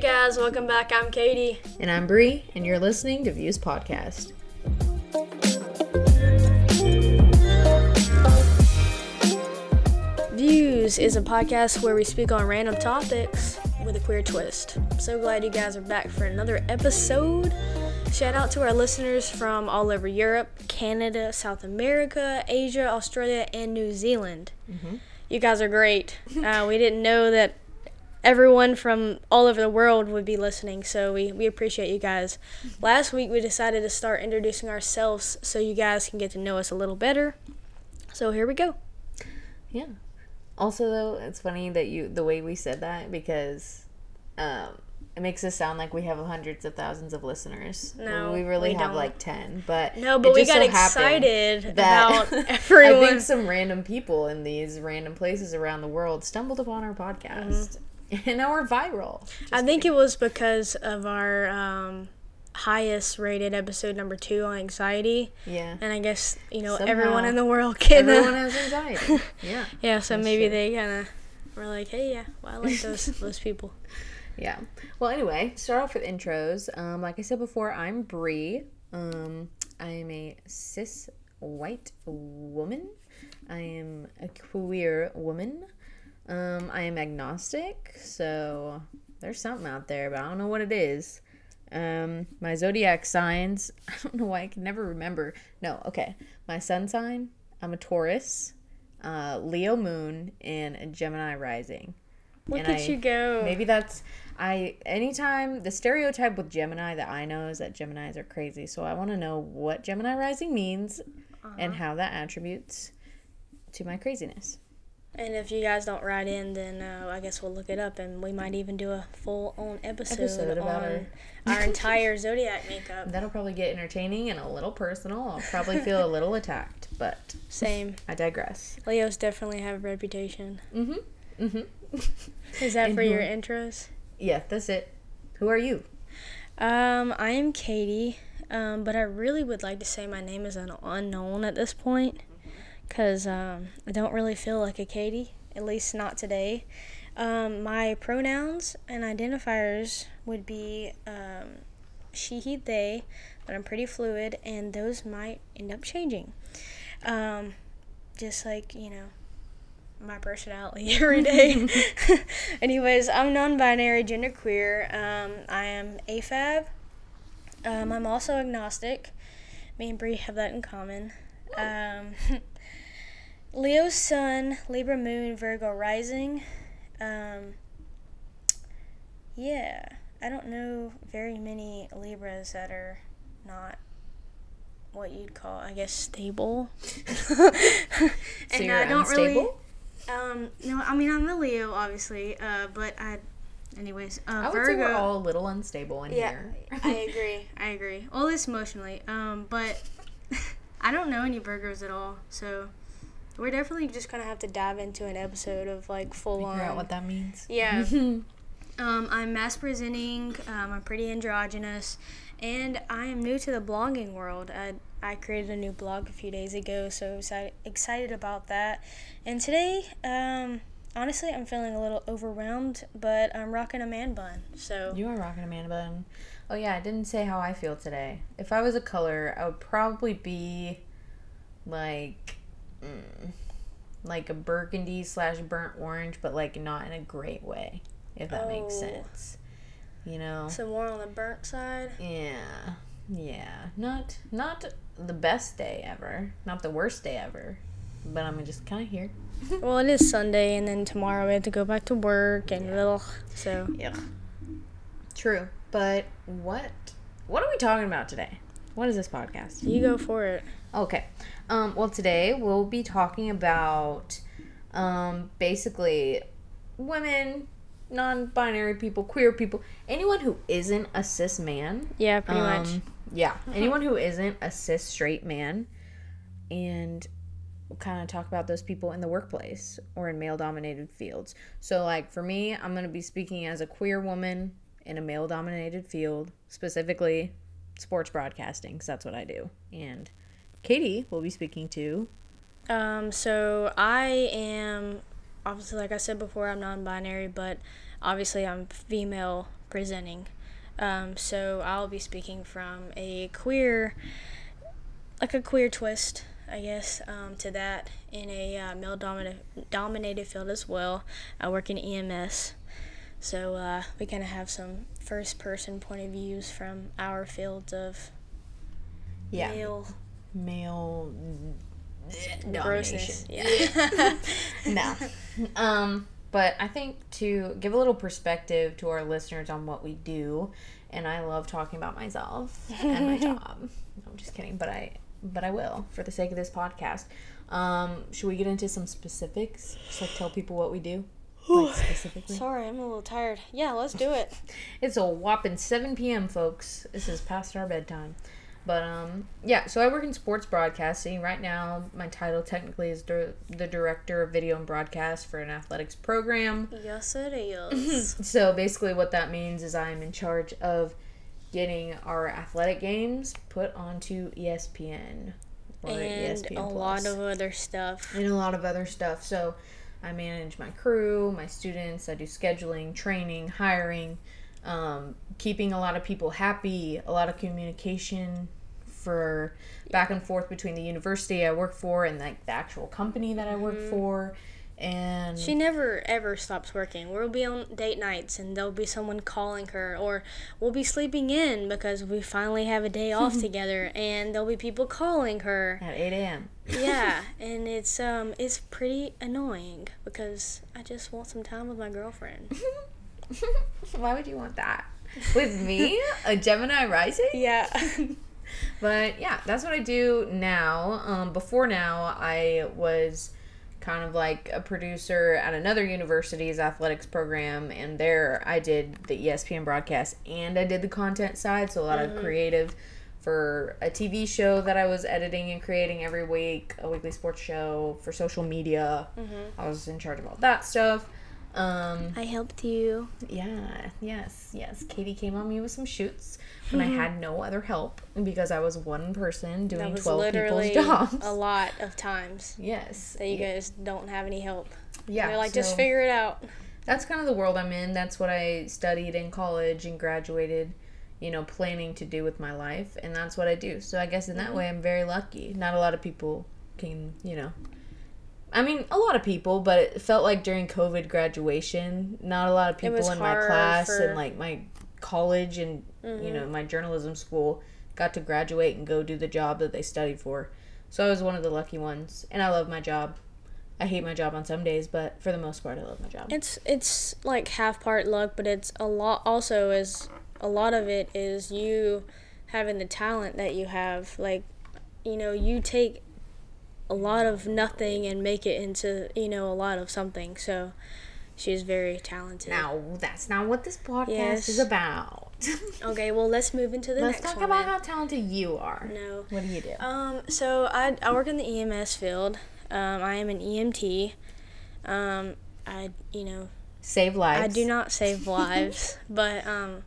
guys, welcome back. I'm Katie. And I'm Bree, and you're listening to Views Podcast. Views is a podcast where we speak on random topics with a queer twist. So glad you guys are back for another episode. Shout out to our listeners from all over Europe, Canada, South America, Asia, Australia, and New Zealand. You guys are great. Uh, we didn't know that everyone from all over the world would be listening, so we, we appreciate you guys. Last week, we decided to start introducing ourselves so you guys can get to know us a little better. So here we go. Yeah. Also, though, it's funny that you the way we said that because um, it makes us sound like we have hundreds of thousands of listeners. No, we really we have don't. like ten. But No, but we got so excited about everyone. I think some random people in these random places around the world stumbled upon our podcast, and now we're viral. Mm-hmm. I think it was because of our um, highest rated episode number two on anxiety, Yeah. and I guess you know Somehow, everyone in the world can. Everyone has anxiety. Yeah. yeah, so That's maybe true. they kind of were like, "Hey, yeah, well, I like those those people." Yeah. Well, anyway, start off with intros. Um, like I said before, I'm Bree. Um, I am a cis white woman. I am a queer woman. Um, I am agnostic, so there's something out there, but I don't know what it is. Um, my zodiac signs, I don't know why I can never remember. No, okay. My sun sign, I'm a Taurus, uh, Leo moon, and a Gemini rising. Look And at I- you go. Maybe that's I anytime the stereotype with Gemini that I know is that Geminis are crazy. So I want to know what Gemini rising means and how that attributes to my craziness. And if you guys don't write in, then uh, I guess we'll look it up, and we might even do a full on episode, Episode about on our entire zodiac makeup. That'll probably get entertaining and a little personal. I'll probably feel a little attacked, but Same. I digress. Leos definitely have a reputation. Mhm. Mhm. Is that And for your intros? Yeah, that's it. Who are you? Um, I am Katie, um, but I really would like to say my name is an unknown at this point, cause um, I don't really feel like a Katie, at least not today. Um, my pronouns and identifiers would be um, she, he, they, but I'm pretty fluid, and those might end up changing. Um, just like you know, my personality every day. Anyways, I'm non-binary, genderqueer. Um, I am AFAB. Um, I'm also agnostic. Me and Bree have that in common. Um, Leo Sun, Libra Moon, Virgo Rising. Um, yeah, I don't know very many Libras that are not what you'd call, I guess, stable. So and I don't really. unstable? Um, no, I mean I'm a Leo, obviously. Uh, but I, anyways, uh, I would Virgo. say we're all a little unstable in yeah, here. I agree. I agree. All this emotionally. Um, but I don't know any Virgos at all, so we're definitely just gonna have to dive into an episode of like full Figure out on. what that means. Yeah. Um, I'm mass presenting. Um, I'm pretty androgynous, and I am new to the blogging world. I, I created a new blog a few days ago, so excited about that. And today, um, honestly, I'm feeling a little overwhelmed, but I'm rocking a man bun. So You are rocking a man bun. Oh yeah, I didn't say how I feel today. If I was a color, I would probably be like, mm, like a burgundy slash burnt orange, but like not in a great way. If that makes Oh. sense. You know. so more on the burnt side. Yeah. Yeah. Not not the best day ever. Not the worst day ever. But I'm just kind of here. well, it is Sunday, and then tomorrow we have to go back to work, and ugh, so Yeah. True. But what what are we talking about today? What is this podcast? you go for it. Okay. Um, well, today we'll be talking about um, basically women, non binary people, queer people, anyone who isn't a cis man. Yeah, pretty much. Um, yeah. Anyone who isn't a cis straight man. And we'll kind of talk about those people in the workplace or in male dominated fields. So, like, for me, I'm going to be speaking as a queer woman in a male dominated field, specifically sports broadcasting, because that's what I do. And Katie will be speaking to. Um, so I am obviously, like I said before, I'm non-binary, but obviously I'm female presenting. Um, so I'll be speaking from a queer, like a queer twist, I guess, um, to that in a uh, male dominated dominated field as well. I work in EMS, so uh, we kind of have some first person point of views from our fields of Yeah. male Male grossness. domination. Yeah. no. Um, but I think to give a little perspective to our listeners on what we do, and I love talking about myself and my job. No, I'm just kidding, but I but I will for the sake of this podcast. Um, should we get into some specifics? Just like tell people what we do, like specifically. Sorry, I'm a little tired. Yeah, let's do it. It's a whopping 7 p.m., folks. This is past our bedtime. But um, yeah. So I work in sports broadcasting right now. My title technically is dir- the director of video and broadcast for an athletics program. yes, it is. So basically, what that means is I'm in charge of getting our athletic games put onto ESPN or and ESPN a lot of other stuff. and a lot of other stuff. So I manage my crew, my students. I do scheduling, training, hiring, um, keeping a lot of people happy, a lot of communication for back and forth between the university I work for and like the actual company that I work for. And She never ever stops working. We'll be on date nights and there'll be someone calling her, or we'll be sleeping in because we finally have a day off together, and there'll be people calling her. at 8 a.m. Yeah, and it's um it's pretty annoying because I just want some time with my girlfriend. Why would you want that? With me, a Gemini rising? Yeah. But yeah, that's what I do now. Um, before now, I was kind of like a producer at another university's athletics program, and there I did the ESPN broadcast and I did the content side, so a lot of creative for a TV show that I was editing and creating every week, a weekly sports show for social media. I was in charge of all that stuff. Um, I helped you. yeah, yes, yes. Katie came on me with some shoots when I had no other help because I was one person doing was 12 literally people's jobs. a lot of times Yes. that you yeah, guys don't have any help. yeah. They're like, so just figure it out. that's kind of the world I'm in. That's what I studied in college and graduated, you know, planning to do with my life. And that's what I do. So I guess in that Mm-hmm. way, I'm very lucky. Not a lot of people can, you know. I mean, a lot of people, but it felt like during COVID graduation, not a lot of people in my class for- Mm-hmm. and like my college and you mm-hmm. know my journalism school got to graduate and go do the job that they studied for. So I was one of the lucky ones, and I love my job. I hate my job on some days, but for the most part, I love my job. It's it's like half part luck, but it's a lot. Also, is a lot of it is you having the talent that you have. Like, you know, you take a lot of nothing and make it into you know a lot of something. So she's very talented. Now, that's not what this podcast Yes. is about. Okay, well let's move into the next one. Let's talk about then. how talented you are. no. What do you do? Um, so I, I work in the EMS field. Um, I am an EMT. Um, I you know Save lives. I do not save lives, but um,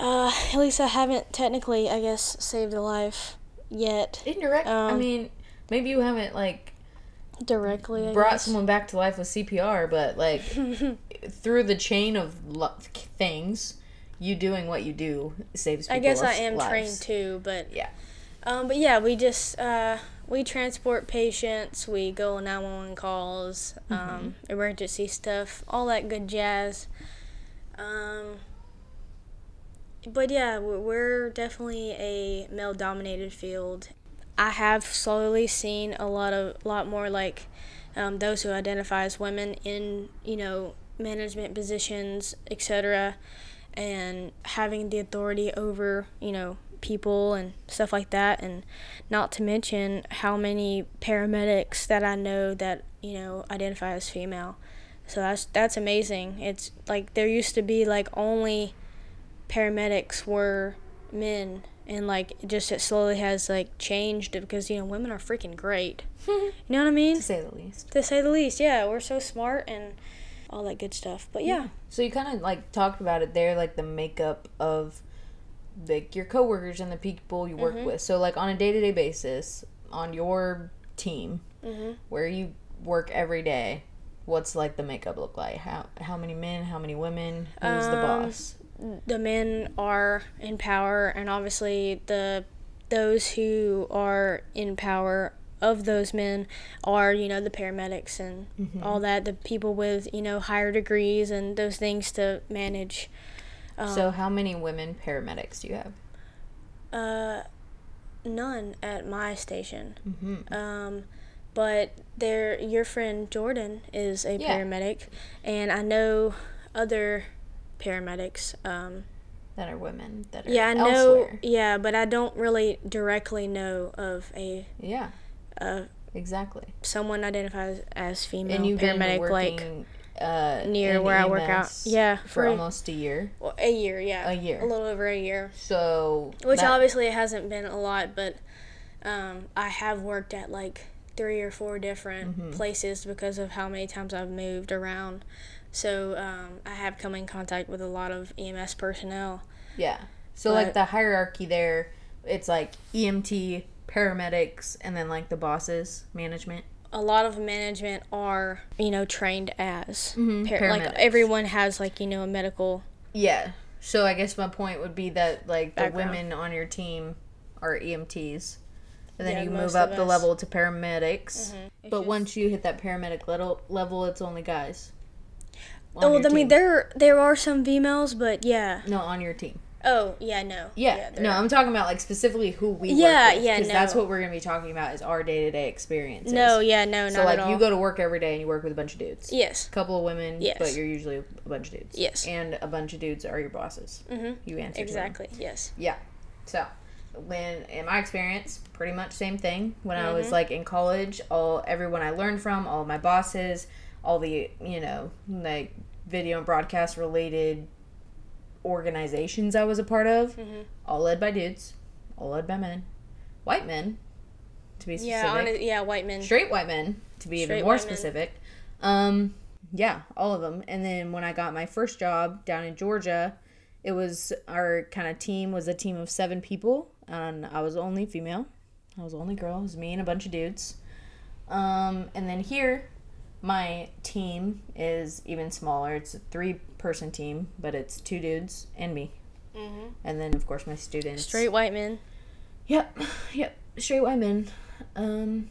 uh, at least I haven't technically, I guess, saved a life yet Indirect. I Um, mean, maybe you haven't like directly. I brought guess. someone back to life with CPR, but like through the chain of lo- things, you doing what you do saves. People. I guess I am lives. trained too, but Yeah. um, but yeah, we just uh, we transport patients, we go on nine one one calls, Mm-hmm. um, emergency stuff, all that good jazz. Um, but yeah, we're- we're definitely a male dominated field. I have slowly seen a lot of lot more like um, those who identify as women in you know management positions, etc., and having the authority over you know people and stuff like that, and not to mention how many paramedics that I know that you know identify as female. So that's that's amazing. It's like there used to be like only paramedics were men and like it just it slowly has like changed because you know women are freaking great. You know what I mean? to say the least. To say the least, yeah, we're so smart and all that good stuff. But yeah, So you kind of like talked about it there, like the makeup of like your coworkers and the people you Mm-hmm. work with. So like on a day to day basis on your team, Mhm. where you work every day, what's like the makeup look like? How how many men? How many women? Who's the Um, boss? the men are in power and obviously the those who are in power of those men are you know the paramedics and all that the people with you know higher degrees and those things to manage so how many women paramedics do you have? uh none at my station Mm-hmm. um but there your friend jordan is a Yeah. paramedic and i know other paramedics um That are women that are yeah i know elsewhere. yeah but i don't really directly know of a Yeah, uh, exactly. someone identifies as female And you've been paramedic like working uh, near where I work out. Yeah, for for- almost a year. well, a year yeah A year. a little over a year So which that- obviously it hasn't been a lot but um, i have worked at like three or four different Mm-hmm. places because of how many times i've moved around so um, i have come in contact with a lot of ems personnel Yeah. So like the hierarchy there, it's like EMT, paramedics, and then like the bosses, management. a lot of management are you know trained as Mhm, par- like everyone has like you know a medical Yeah. So I guess my point would be that like the women on your team are EMTs. And then Yeah, you move up the level to paramedics. It's But just- once you hit that paramedic level, level it's only guys. Oh, your I mean team. there there are some females, but yeah. No, on your team. Oh, yeah, no. Yeah, there no. I'm talking about like specifically who we Yeah, work with. yeah, Because that's what we're gonna be talking about is our day to day experiences. No, yeah, no, So not like at all. you go to work every day and you work with a bunch of dudes. Yes. A couple of women, Yes. but you're usually a bunch of dudes. Yes. And a bunch of dudes are your bosses. Mm-hmm. You answer. Exactly. Yes. Yeah. So, when in my experience, pretty much same thing. When I Mm-hmm. was like in college, all everyone I learned from, all my bosses, all the you know like video and broadcast related organizations I was a part of, Mhm. all led by dudes, all led by men, white men, to be specific, Yeah, it, yeah, white men. straight white men, to be Straight even more specific. Um, yeah, all of them. And then when I got my first job down in Georgia, it was our kind of team was a team of seven people, and I was only female. I was the only girl. It was me and a bunch of dudes. Um, and then here, my team is even smaller. It's three person team, but it's two dudes and me. hmm And then, of course, my students. Straight white men. Yep, yep, straight white men. Um,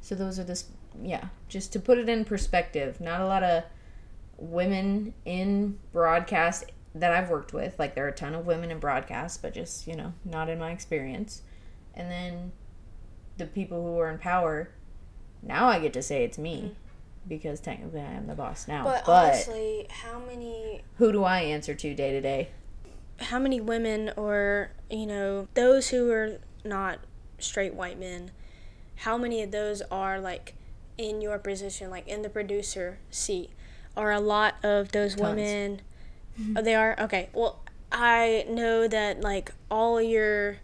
so those are this, yeah. Just to put it in perspective, not a lot of women in broadcast that I've worked with. Like there are a ton of women in broadcast, but just you know, not in my experience. And then the people who are in power. Now I get to say it's me because technically I am the boss now. But, But, honestly, how many who do I answer to day to day? how many women or you know those who are not straight white men how many of those are like in your position like in the producer seat are a lot of those Tons. women mm-hmm. oh they are okay well i know that like all your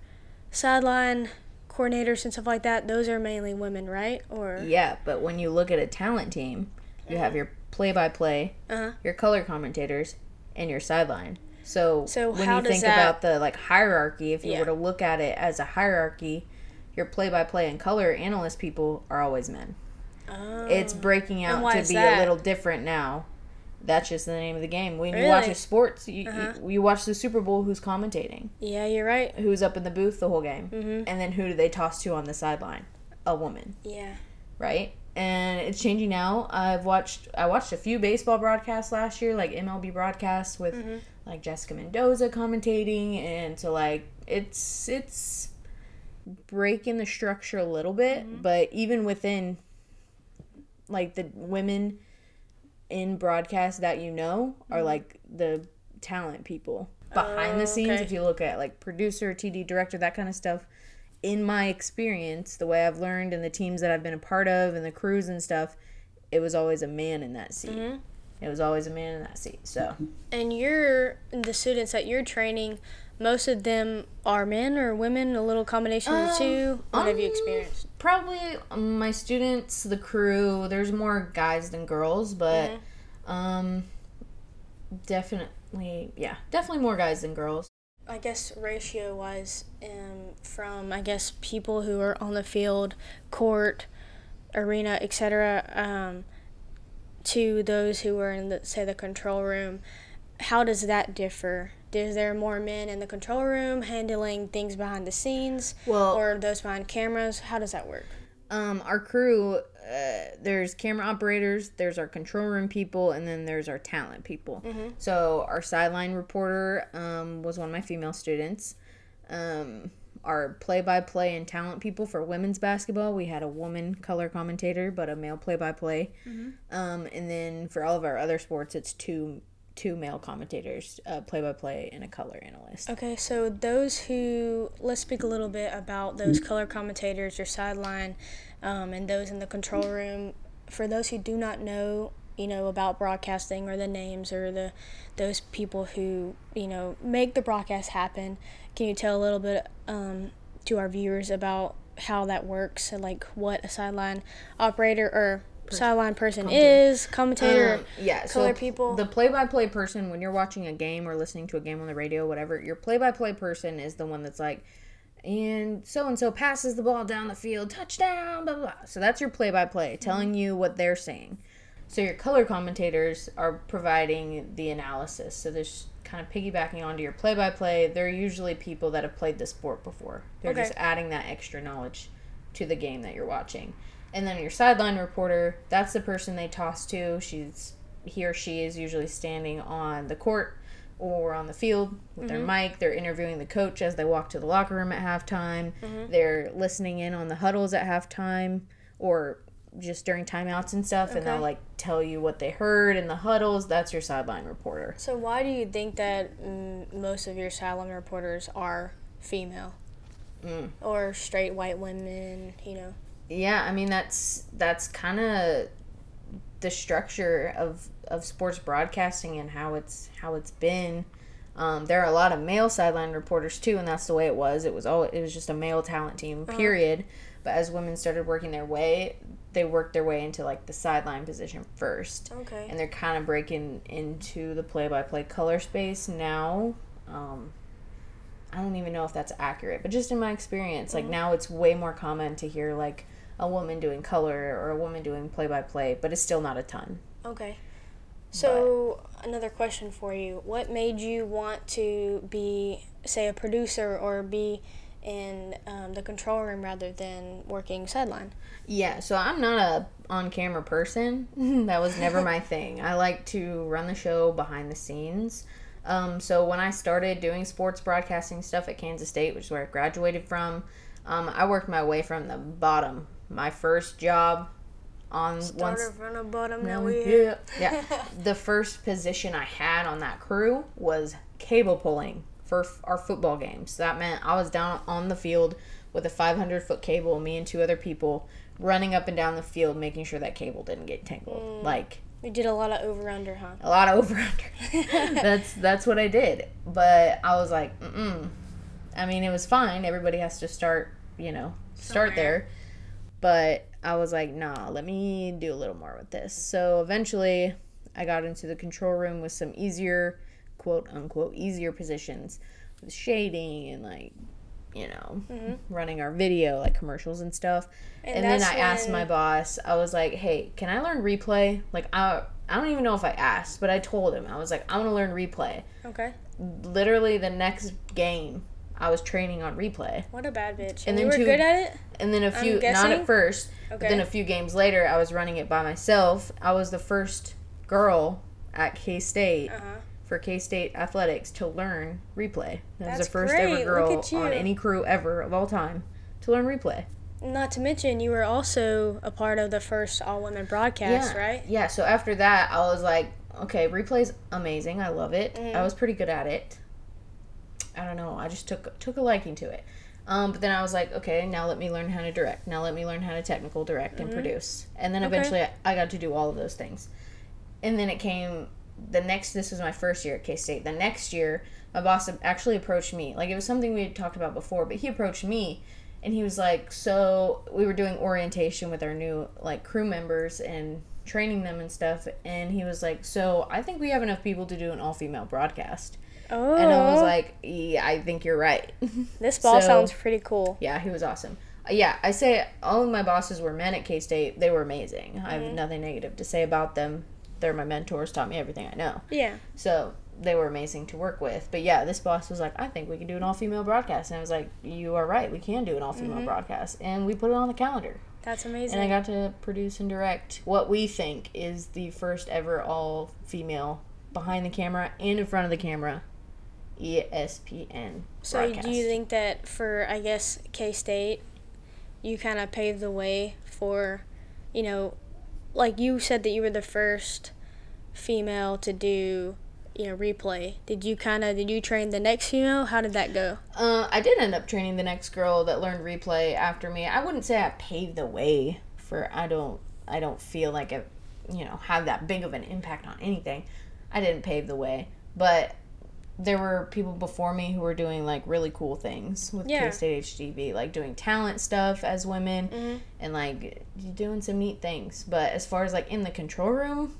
sideline coordinators and stuff like that those are mainly women right or Yeah, but when you look at a talent team, you have your play by play, uh-huh your color commentators, and your sideline. So, So when you think that- about the like hierarchy, if you Yeah. were to look at it as a hierarchy, your play by play and color analyst people are always men. oh. It's breaking out to be that? a little different now. That's just the name of the game. When you watch a sports, you, Uh-huh. you you watch the Super Bowl. Who's commentating? yeah you're right Who's up in the booth the whole game? Mhm. And then who do they toss to on the sideline? A woman yeah right? And it's changing now. I've watched I watched a few baseball broadcasts last year, like MLB broadcasts with Mhm. like Jessica Mendoza commentating, and so like it's it's breaking the structure a little bit, but even within like the women in broadcast that you know are like the talent people behind Oh, the scenes. okay. If you look at like producer, TD director, that kind of stuff, in my experience, the way I've learned and the teams that I've been a part of and the crews and stuff, it was always a man in that seat. Mhm. It was always a man in that seat. So And you're the students that you're training, most of them are men or women, a little combination of the Um, two. What have you um, experienced? probably um, my students, the crew. There's more guys than girls, but um, definitely, yeah, definitely more guys than girls. I guess ratio wise, um, from I guess people who are on the field, court, arena, etc. Um, to those who were in the say the control room, how does that differ? Is there more men in the control room handling things behind the scenes, Well- or those behind cameras? How does that work? Um, our crew, uh, there's camera operators, there's our control room people, and then there's our talent people. So our sideline reporter um, was one of my female students. Um, our play-by-play and talent people for women's basketball, we had a woman color commentator, but a male play-by-play. Um, and then for all of our other sports, it's two two male commentators, a play-by-play and a color analyst. Okay, so those who let's speak a little bit about those color commentators, your sideline, um, and those in the control room. For those who do not know, you know about broadcasting or the names or the those people who you know make the broadcast happen, can you tell a little bit um, to our viewers about how that works and like what a sideline operator or sideline person is, commentator, Um, yeah, color so people? The play-by-play person, when you're watching a game or listening to a game on the radio, whatever, your play-by-play person is the one that's like, and so and so passes the ball down the field, touchdown, blah blah. blah. So that's your play-by-play, telling you what they're saying. So your color commentators are providing the analysis. So there's kind of piggybacking onto your play-by-play. They're usually people that have played the sport before. They're Okay. just adding that extra knowledge to the game that you're watching. And then your sideline reporter, that's the person they toss to. She's he or she is usually standing on the court or on the field with their mic. They're interviewing the coach as they walk to the locker room at halftime. They're listening in on the huddles at halftime or just during timeouts and stuff and they'll like tell you what they heard in the huddles. That's your sideline reporter. So why do you think that most of your sideline reporters are female Mm. or straight white women? You know. Yeah, I mean that's that's kind of the structure of of sports broadcasting and how it's how it's been. Um, there are a lot of male sideline reporters too, and that's the way it was. It was all it was just a male talent team, period. But as women started working their way, they worked their way into like the sideline position first, Okay. and they're kind of breaking into the play-by-play color space now. Um, I don't even know if that's accurate, but just in my experience, like now it's way more common to hear like a woman doing color or a woman doing play by play, but it's still not a ton. Okay. So another question for you: What made you want to be, say, a producer or be in um, the control room rather than working sideline? Yeah, so I'm not a on camera person. that was never my thing. I like to run the show behind the scenes. Um, so when I started doing sports broadcasting stuff at Kansas State, which is where I graduated from, um, I worked my way from the bottom. My first job on once from the bottom, now No, we yeah. yeah. The first position I had on that crew was cable pulling for f- our football games. That meant I was down on the field with a 500 foot cable, me and two other people running up and down the field, making sure that cable didn't get tangled. Like We did a lot of over under, huh? a lot of over under. that's that's what I did. But I was like, mm. I mean, it was fine. Everybody has to start, you know, start there. But I was like, nah, let me do a little more with this. So eventually, I got into the control room with some easier, quote unquote, easier positions with shading and like, you know, mm-hmm. running our video, like commercials and stuff. And And, then I asked my boss, I was like, hey, can I learn replay? Like, I, I don't even know if I asked, but I told him, I was like, I want to learn replay. Okay. Literally, the next game, I was training on replay. What a bad bitch. And And, you then were two- good at it? And then a few, not at first, but then a few games later, I was running it by myself. I was the first girl at K State Uh-huh. for K State athletics to learn replay. I was That's the first great. ever Look girl at you. on any crew ever of all time to learn replay. Not to mention, you were also a part of the first all women broadcast, yeah. right? Yeah. So after that, I was like, okay, replay's amazing. I love it. Mm-hmm. I was pretty good at it. I don't know. I just took took a liking to it. Um, but then I was like, okay, now let me learn how to direct. Now let me learn how to technical direct and produce. And then Mm-hmm. Okay. eventually, I, I got to do all of those things. And then it came the next. This was my first year at K State. The next year, my boss actually approached me. Like it was something we had talked about before, but he approached me and he was like, "So we were doing orientation with our new like crew members and training them and stuff." And he was like, "So I think we have enough people to do an all female broadcast." Oh. And I was like, "Yeah, I think you're right." this ball so- sounds pretty cool. yeah, he was awesome. Uh, yeah, I say all of my bosses were men at K State. They were amazing. I have nothing negative to say about them. they're my mentors, taught me everything I know. Yeah. So they were amazing to work with. But yeah, this boss was like, I think we can do an all female broadcast. And I was like, You are right, we can do an all female Mm-hmm. broadcast. And we put it on the calendar. That's amazing. And I got to produce and direct what we think is the first ever all female behind the camera and in front of the camera ESPN so broadcast. do you think that for I guess K State, you kind of paved the way for, you know, like you said that you were the first female to do, you know, replay. Did you kind of did you train the next female? How did that go? Uh, I did end up training the next girl that learned replay after me. I wouldn't say I paved the way for. I don't. I don't feel like I, you know, have that big of an impact on anything. I didn't pave the way, but there were people before me who were doing like really cool things with Yeah. K State HDV, like doing talent stuff as women, Mhm. and like doing some neat things. But as far as like in the control room,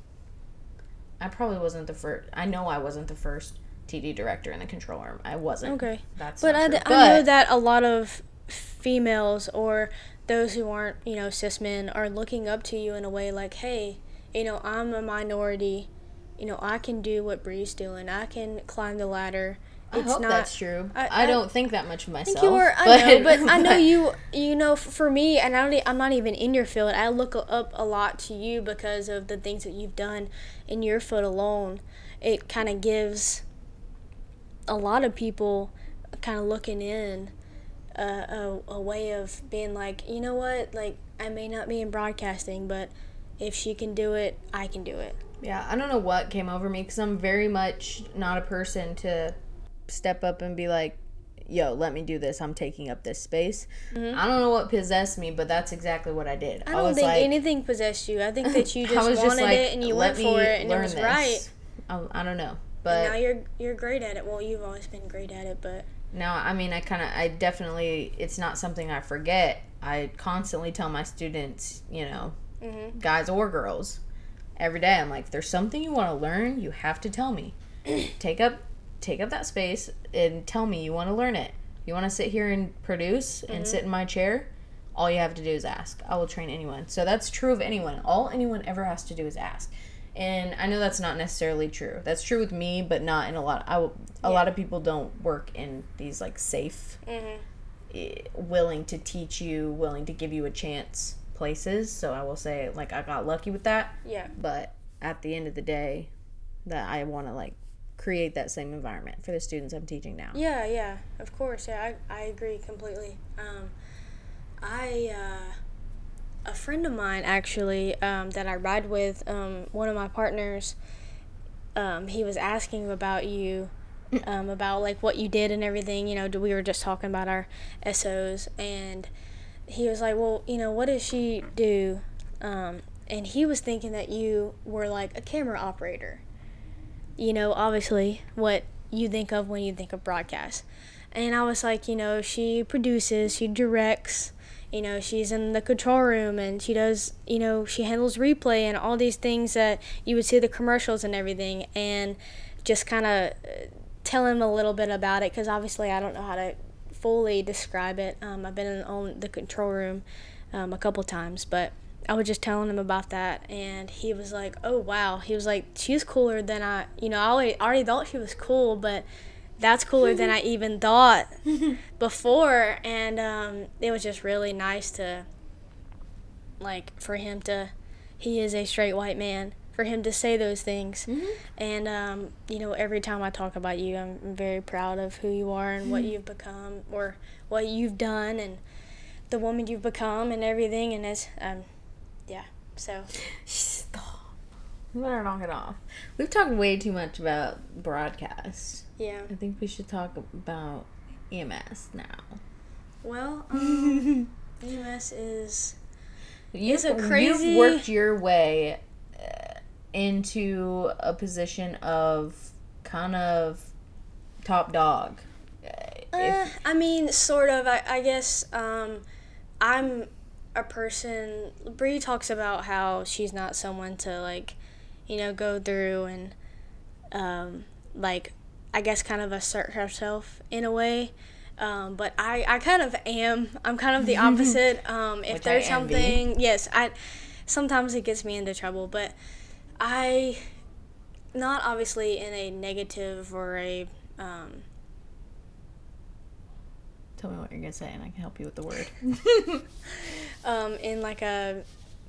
I probably wasn't the first. I know I wasn't the first TD director in the control room. I wasn't. Okay. That's But I, true. I know that a lot of females or those who aren't, you know, cis men are looking up to you in a way like, hey, you know, I'm a minority. You know, I can do what Bree's doing. I can climb the ladder. I hope that's true. I- I, I- don't think that much of myself. Think you are. I know, but I know you. You know, for me, and I don't. I'm not even in your field. I look up a lot to you because of the things that you've done in your field alone. It kind of gives a lot of people kind of looking in a, a, a way of being like, you know what, like I may not be in broadcasting, but if she can do it, I can do it. Yeah, I don't know what came over me because I'm very much not a person to step up and be like, yo, let me do this. I'm taking up this space. I don't know what possessed me, but that's exactly what I did. Mm-hmm. I don't was think like, anything possessed you. I think that you just wanted like, it and you went for it and it was this." right. I, I don't know. And But now you're you're great at it. Well, you've always been great at it, but Now, I mean, I kind of, I definitely, it's not something I forget. I constantly tell my students, you know, Mhm. guys or girls, every day. I'm like, if there's something you want to learn, you have to tell me. take up, take up that space and tell me you want to learn it. You want to sit here and produce and sit in my chair. All you have to do is ask. I will train anyone. So that's true of anyone. All anyone ever has to do is ask. And I know that's not necessarily true. That's true with me, but not in a lot. I, a lot of people don't work in these like safe, Mhm. eh, willing to teach you, willing to give you a chance places. So I will say, like, I got lucky with that. yeah, But at the end of the day, that I want to like create that same environment for the students I'm teaching now. yeah, yeah. Of course, yeah. I I agree completely. Um, I uh, a friend of mine actually um, that I ride with, um, one of my partners. Um, he was asking about you, um, about like what you did and everything. You know, we were just talking about our SOs, and he was like, "Well, you know, what does she do?" Um, and he was thinking that you were like a camera operator. You know, obviously what you think of when you think of broadcast. And I was like, you know, she produces, she directs, you know, she's in the control room and she does, you know, she handles replay and all these things that you would see the commercials and everything. And just kind of tell him a little bit about it because obviously I don't know how to fully describe it. Um, I've been in on the control room um, a couple times, but I was just telling him about that, and he was like, "Oh wow!" He was like, "She's cooler than I, you know, I already, already thought she was cool, but that's cooler than I even thought before." And um, it was just really nice to, like, for him to, he is a straight white man, for him to say those things. And um, you know, every time I talk about you, I'm very proud of who you are and what you've become, or what you've done, and the woman you've become, and everything. And it's, um, yeah. So Stop. We better knock it off. We've talked way too much about broadcast. yeah. I think we should talk about EMS now. Well, um, EMS is You've, a crazy- you've worked your way uh, into a position of kind of top dog. Uh, I mean, sort of. I, I guess um, I'm a person. Bree talks about how she's not someone to like, you know, go through and um, like, I guess, kind of assert herself in a way. Um, but I, I kind of am. I'm kind of the opposite. Um, if there's something, yes, I. Sometimes it gets me into trouble, but I, not obviously in a negative or a, um, Tell me what you're gonna say, and I can help you with the word. um, in like a,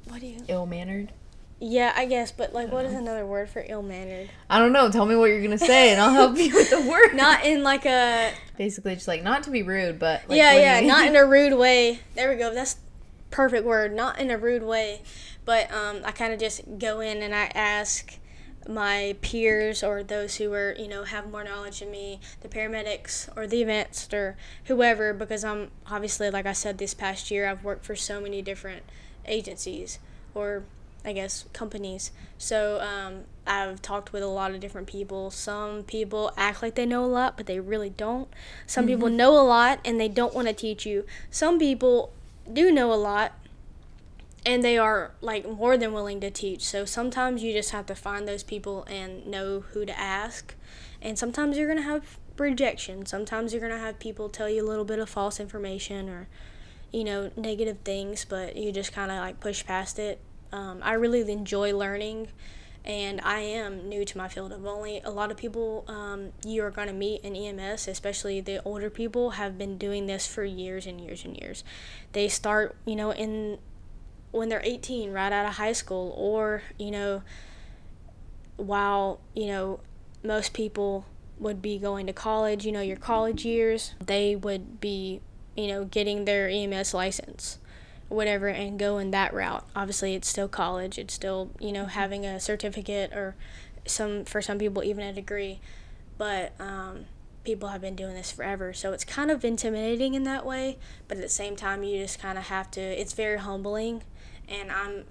what do you? Ill mannered. Yeah, I guess, but like, what is another word for ill mannered? I don't know. Tell me what you're gonna say, and I'll help you with the word. Not in like a, basically just like not to be rude, but like, yeah, yeah, not in a rude way. There we go. That's perfect word. Not in a rude way, but um, I kind of just go in and I ask my peers or those who are you know have more knowledge than me, the paramedics or the advanced or whoever, because I'm obviously like I said this past year I've worked for so many different agencies or I guess companies. So um, I've talked with a lot of different people. Some people act like they know a lot, but they really don't. Some people know a lot and they don't want to teach you. Some people do know a lot and they are like more than willing to teach. So sometimes you just have to find those people and know who to ask. And sometimes you're going to have rejection. Sometimes you're going to have people tell you a little bit of false information or you know, negative things, but you just kind of like push past it. Um, I really enjoy learning, and I am new to my field. I've only a lot of people um, you are going to meet in EMS, especially the older people, have been doing this for years and years and years. They start, you know, in when they're 18, right out of high school, or you know, while you know most people would be going to college, you know, your college years, they would be you know, getting their EMS license, whatever, and going that route. Obviously, it's still college. It's still, you know, having a certificate or some for some people even a degree, but um, people have been doing this forever. So it's kind of intimidating in that way, but at the same time, you just kind of have to. It's very humbling, and I'm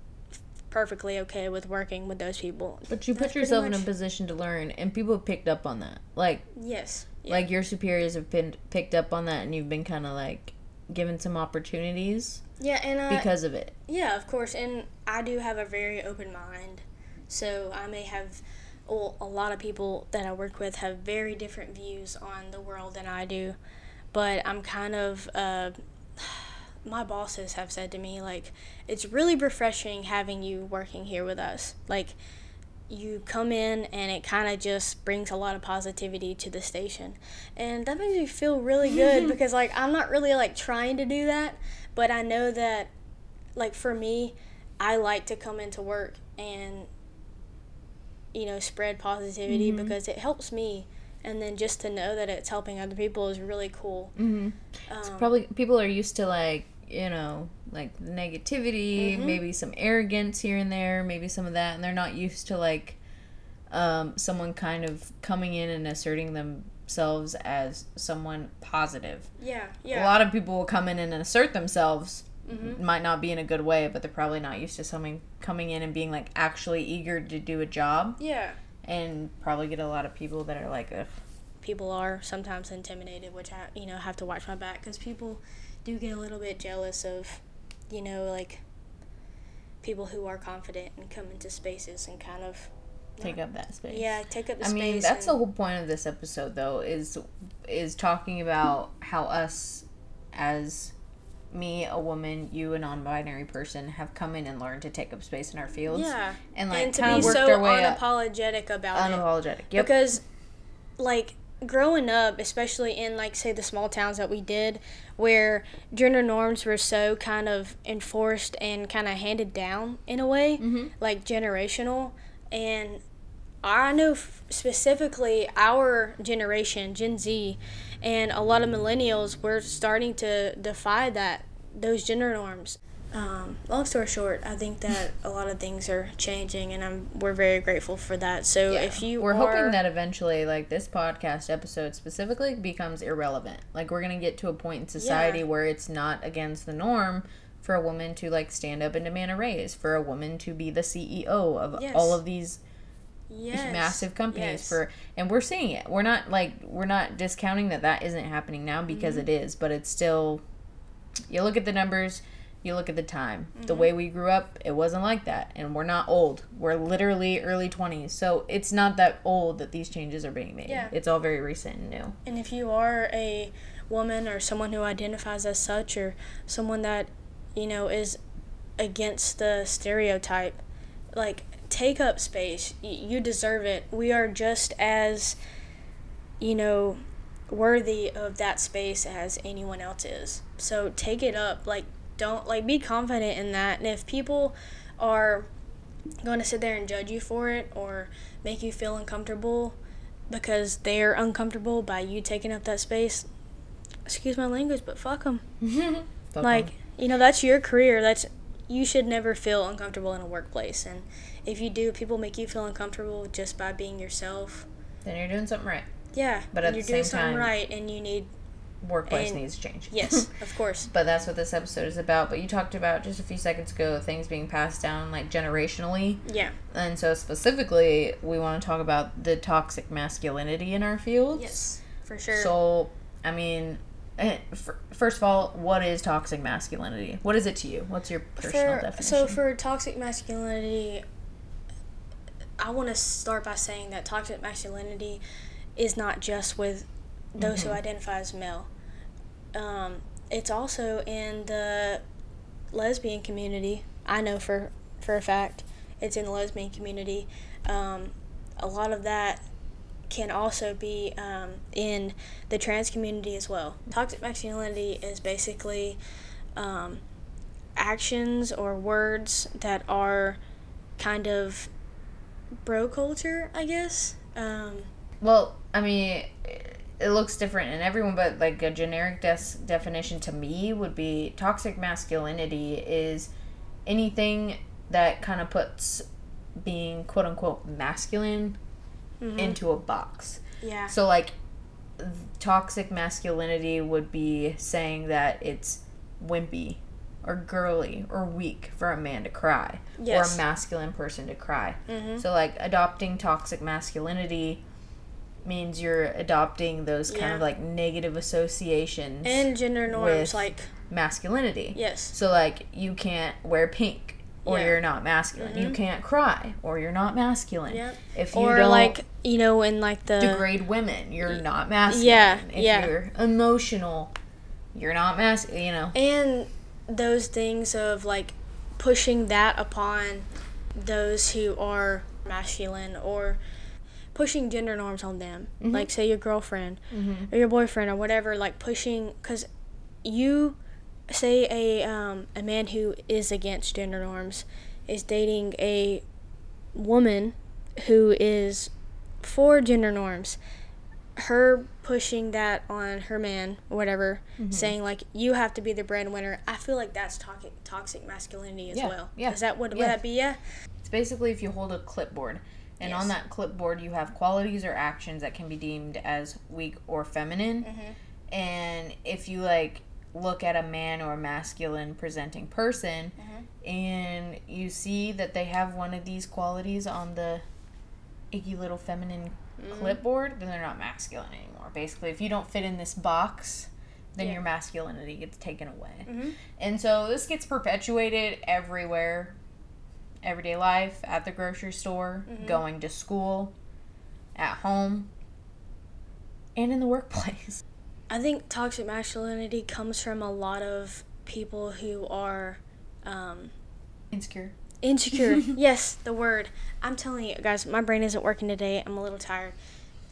perfectly okay with working with those people. But you That's put yourself in a position to learn, and people have picked up on that. Like, Yes. Yeah. like your superiors have been picked up on that, and you've been kind of like given some opportunities yeah, and uh, because of it. Yeah, of course, and I do have a very open mind. So I may have, well, a lot of people that I work with have very different views on the world than I do, but I'm kind of, uh, my bosses have said to me, like, it's really refreshing having you working here with us. Like, you come in and it kind of just brings a lot of positivity to the station and that makes me feel really good because like i'm not really like trying to do that but i know that like for me i like to come into work and you know spread positivity because it helps me and then just to know that it's helping other people is really cool Mm-hmm. um, Probably people are used to like you know like negativity, Mhm. maybe some arrogance here and there, maybe some of that, and they're not used to like um, someone kind of coming in and asserting themselves as someone positive. yeah yeah. A lot of people will come in and assert themselves. Mhm. Might not be in a good way, but they're probably not used to someone coming in and being like actually eager to do a job, yeah and probably get a lot of people that are like, Ugh. people are sometimes intimidated, which I, you know, have to watch my back because people do get a little bit jealous of, you know, like people who are confident and come into spaces and kind of, take up that space. yeah, take up the I space. I mean, that's the whole point of this episode, though, is is talking about how us, as me, a woman, you, a non-binary person, have come in and learned to take up space in our fields, yeah, and like and to be so way up, unapologetic about it. unapologetic. Yep. because like growing up especially in like say the small towns that we did where gender norms were so kind of enforced and kind of handed down in a way Mhm. like generational and i know f- specifically our generation gen z and a lot of millennials were starting to defy that those gender norms um, long story short, I think that a lot of things are changing, and I'm we're very grateful for that. So Yeah. if you we're are, hoping that eventually, like this podcast episode specifically, becomes irrelevant. Like we're gonna get to a point in society Yeah. where it's not against the norm for a woman to like stand up and demand a raise, for a woman to be the CEO of Yes. all of these yes, massive companies yes. for and we're seeing it we're not like we're not discounting that that isn't happening now because Mm-hmm. it is but it's still you look at the numbers you look at the time Mm-hmm. the way we grew up it wasn't like that and we're not old we're literally early 20s so it's not that old that these changes are being made Yeah. it's all very recent and new And if you are a woman or someone who identifies as such or someone that, you know, is against the stereotype, like take up space. Y- you deserve it. We are just as, you know, worthy of that space as anyone else is. So take it up. Like, don't, like, be confident in that. And if people are going to sit there and judge you for it or make you feel uncomfortable because they're uncomfortable by you taking up that space, excuse my language, but fuck them. like 'em. you know, that's your career. That's you should never feel uncomfortable in a workplace. And if you do, people make you feel uncomfortable just by being yourself. then you're doing something right. Yeah, But you're doing something time- right, and you need Workplace And- needs to change. yes, of course. but that's what this episode is about. But you talked about just a few seconds ago things being passed down like generationally. Yeah. And so specifically, we want to talk about the toxic masculinity in our fields. Yes, for sure. So, I mean, eh, first of all, what is toxic masculinity? What is it to you? What's your personal for, definition? So for toxic masculinity, I want to start by saying that toxic masculinity is not just with those Mm-hmm. who identify as male. Um, it's also in the lesbian community. I know for for a fact it's in the lesbian community. Um, a lot of that can also be um, in the trans community as well. Toxic masculinity is basically um, actions or words that are kind of bro culture, I guess. Um, well, I mean, it- looks different in everyone, but like a generic des- definition to me would be toxic masculinity is anything that kind of puts being quote unquote masculine mhm. into a box. yeah. So like toxic masculinity would be saying that it's wimpy or girly or weak for a man to cry or a masculine person to cry. Mhm. So like adopting toxic masculinity means you're adopting those kind Yeah. of like negative associations And gender norms, like, masculinity. yes. So like you can't wear pink or Yeah. you're not masculine. You Mhm. can't cry or you're not masculine. Yep. If you Or, don't like, you know, in like the. degrade women. You're not masculine. Yeah, If yeah. you're emotional, you're not masculine. You know. and those things of like pushing that upon those who are masculine or pushing gender norms on them. Mm-hmm. Like say your girlfriend mm-hmm. or your boyfriend or whatever like pushing because you say a um, a man who is against gender norms is dating a woman who is for gender norms her pushing that on her man or whatever mm-hmm. saying like you have to be the breadwinner. I feel like that's toxic toxic masculinity as Yeah, well. yeah, is that what would that be yeah? It's basically if you hold a clipboard, and on that clipboard you have qualities or actions that can be deemed as weak or feminine. Mm-hmm. And if you like look at a man or a masculine presenting person, Mm-hmm. and you see that they have one of these qualities on the icky little feminine Mm-hmm. clipboard, then they're not masculine anymore. Basically, if you don't fit in this box, then Yeah. your masculinity gets taken away. Mhm. And so this gets perpetuated everywhere everyday life, at the grocery store, Mm-hmm. going to school, at home, and in the workplace. i think toxic masculinity comes from a lot of people who are um, Insecure. Insecure. yes, the word. I'm telling you, guys, my brain isn't working today. I'm a little tired.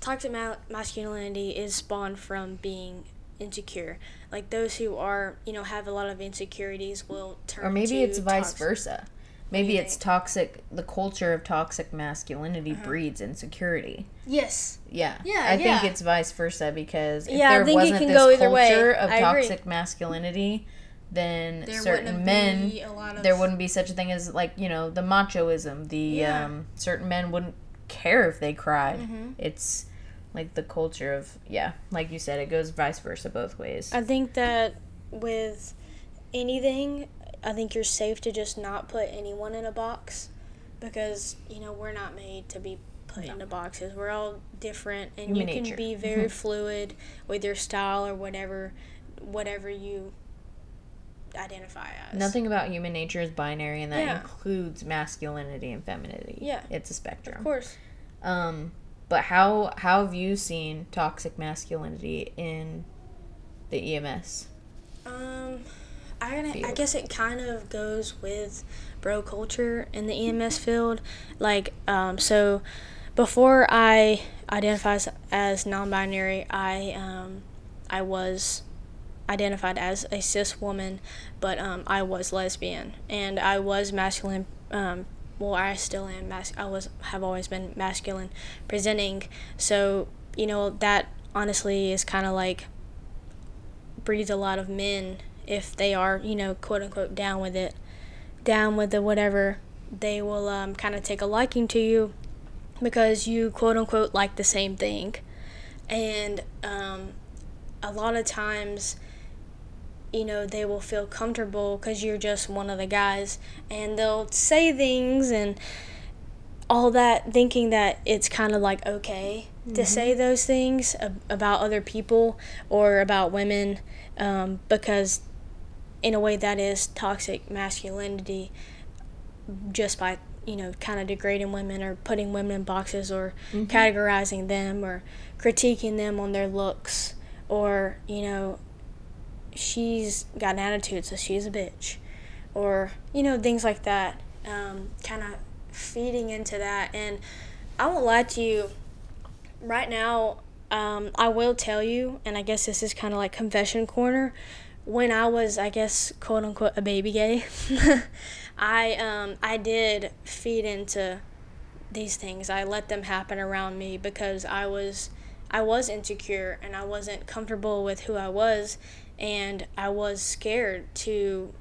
Toxic ma- masculinity is spawned from being insecure. Like those who are, you know, have a lot of insecurities will turn. Or maybe it's vice versa. Maybe it's toxic. The culture of toxic masculinity Uh-huh. breeds insecurity. Yes. Yeah, Yeah, I think it's vice versa because if Yeah, there wasn't this culture way. of I agree. toxic masculinity, then There certain men be a lot of. there wouldn't be such a thing as like you know the machoism. The Yeah. um, certain men wouldn't care if they cried. Mhm. It's like the culture of yeah, like you said, it goes vice versa both ways. I think that with anything, I think you're safe to just not put anyone in a box because, you know, we're not made to be put into boxes. We're all different and Human you can nature. be very fluid with your style or whatever whatever you identify as. Nothing about human nature is binary, and that Yeah. includes masculinity and femininity. Yeah. it's a spectrum. Of course. Um, but how how have you seen toxic masculinity in the EMS? Um I, I guess it kind of goes with bro culture in the EMS field. Like, um, so before I identified as, non-binary, I um, I was identified as a cis woman, but um, I was lesbian and I was masculine. Um, well, I still am. Mas- I was have always been masculine presenting. So you know that honestly is kind of like breeds a lot of men if they are you know quote unquote down with it, down with the whatever. They will um, kind of take a liking to you because you quote unquote like the same thing, and um, a lot of times you know, they will feel comfortable because you're just one of the guys, and they'll say things and all that, thinking that it's kind of like okay mm-hmm. to say those things ab- about other people or about women, um, because in a way that is toxic masculinity, just by you know kind of degrading women or putting women in boxes or mm-hmm. categorizing them or critiquing them on their looks or you know she's got an attitude, so she's a bitch, or you know things like that. Um, kind of feeding into that, and I won't lie to you. Right now, um, I will tell you, and I guess this is kind of like confession corner. When I was, I guess, quote unquote, a baby gay, I um, I did feed into these things. I let them happen around me because I was I was insecure and I wasn't comfortable with who I was and I was scared to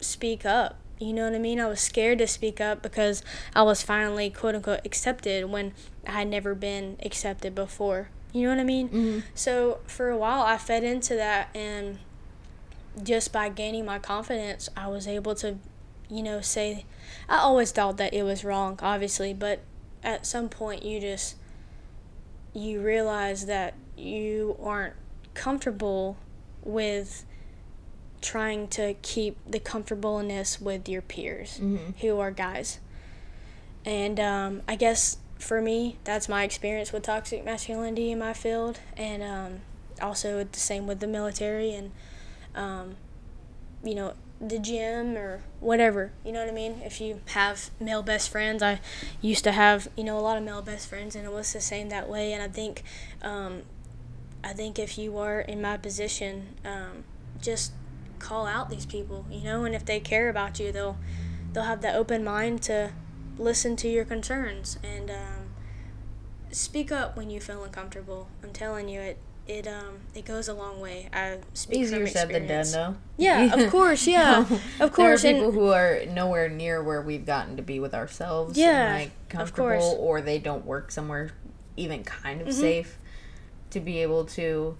speak up. You know what I mean? I was scared to speak up because I was finally quote unquote accepted when I had never been accepted before. You know what I mean? Mm-hmm. So for a while I fed into that and just by gaining my confidence, I was able to, you know, say I always thought that it was wrong, obviously, but at some point you just you realize that you aren't comfortable with trying to keep the comfortableness with your peers mm-hmm. who are guys. And um, I guess for me, that's my experience with toxic masculinity in my field, and um, also the same with the military and, um, you know, the gym or whatever. You know what I mean? If you have male best friends, I used to have you know a lot of male best friends, and it was the same that way. And I think um, I think if you are in my position, um, just call out these people, you know, and if they care about you, they'll they'll have that open mind to listen to your concerns and um, speak up when you feel uncomfortable. I'm telling you, it it um it goes a long way. I speak easier said than done, though. Yeah, of course, yeah, of course. There are people and, who are nowhere near where we've gotten to be with ourselves. Yeah, and, like, comfortable, or they don't work somewhere even kind of mm-hmm. safe to be able to,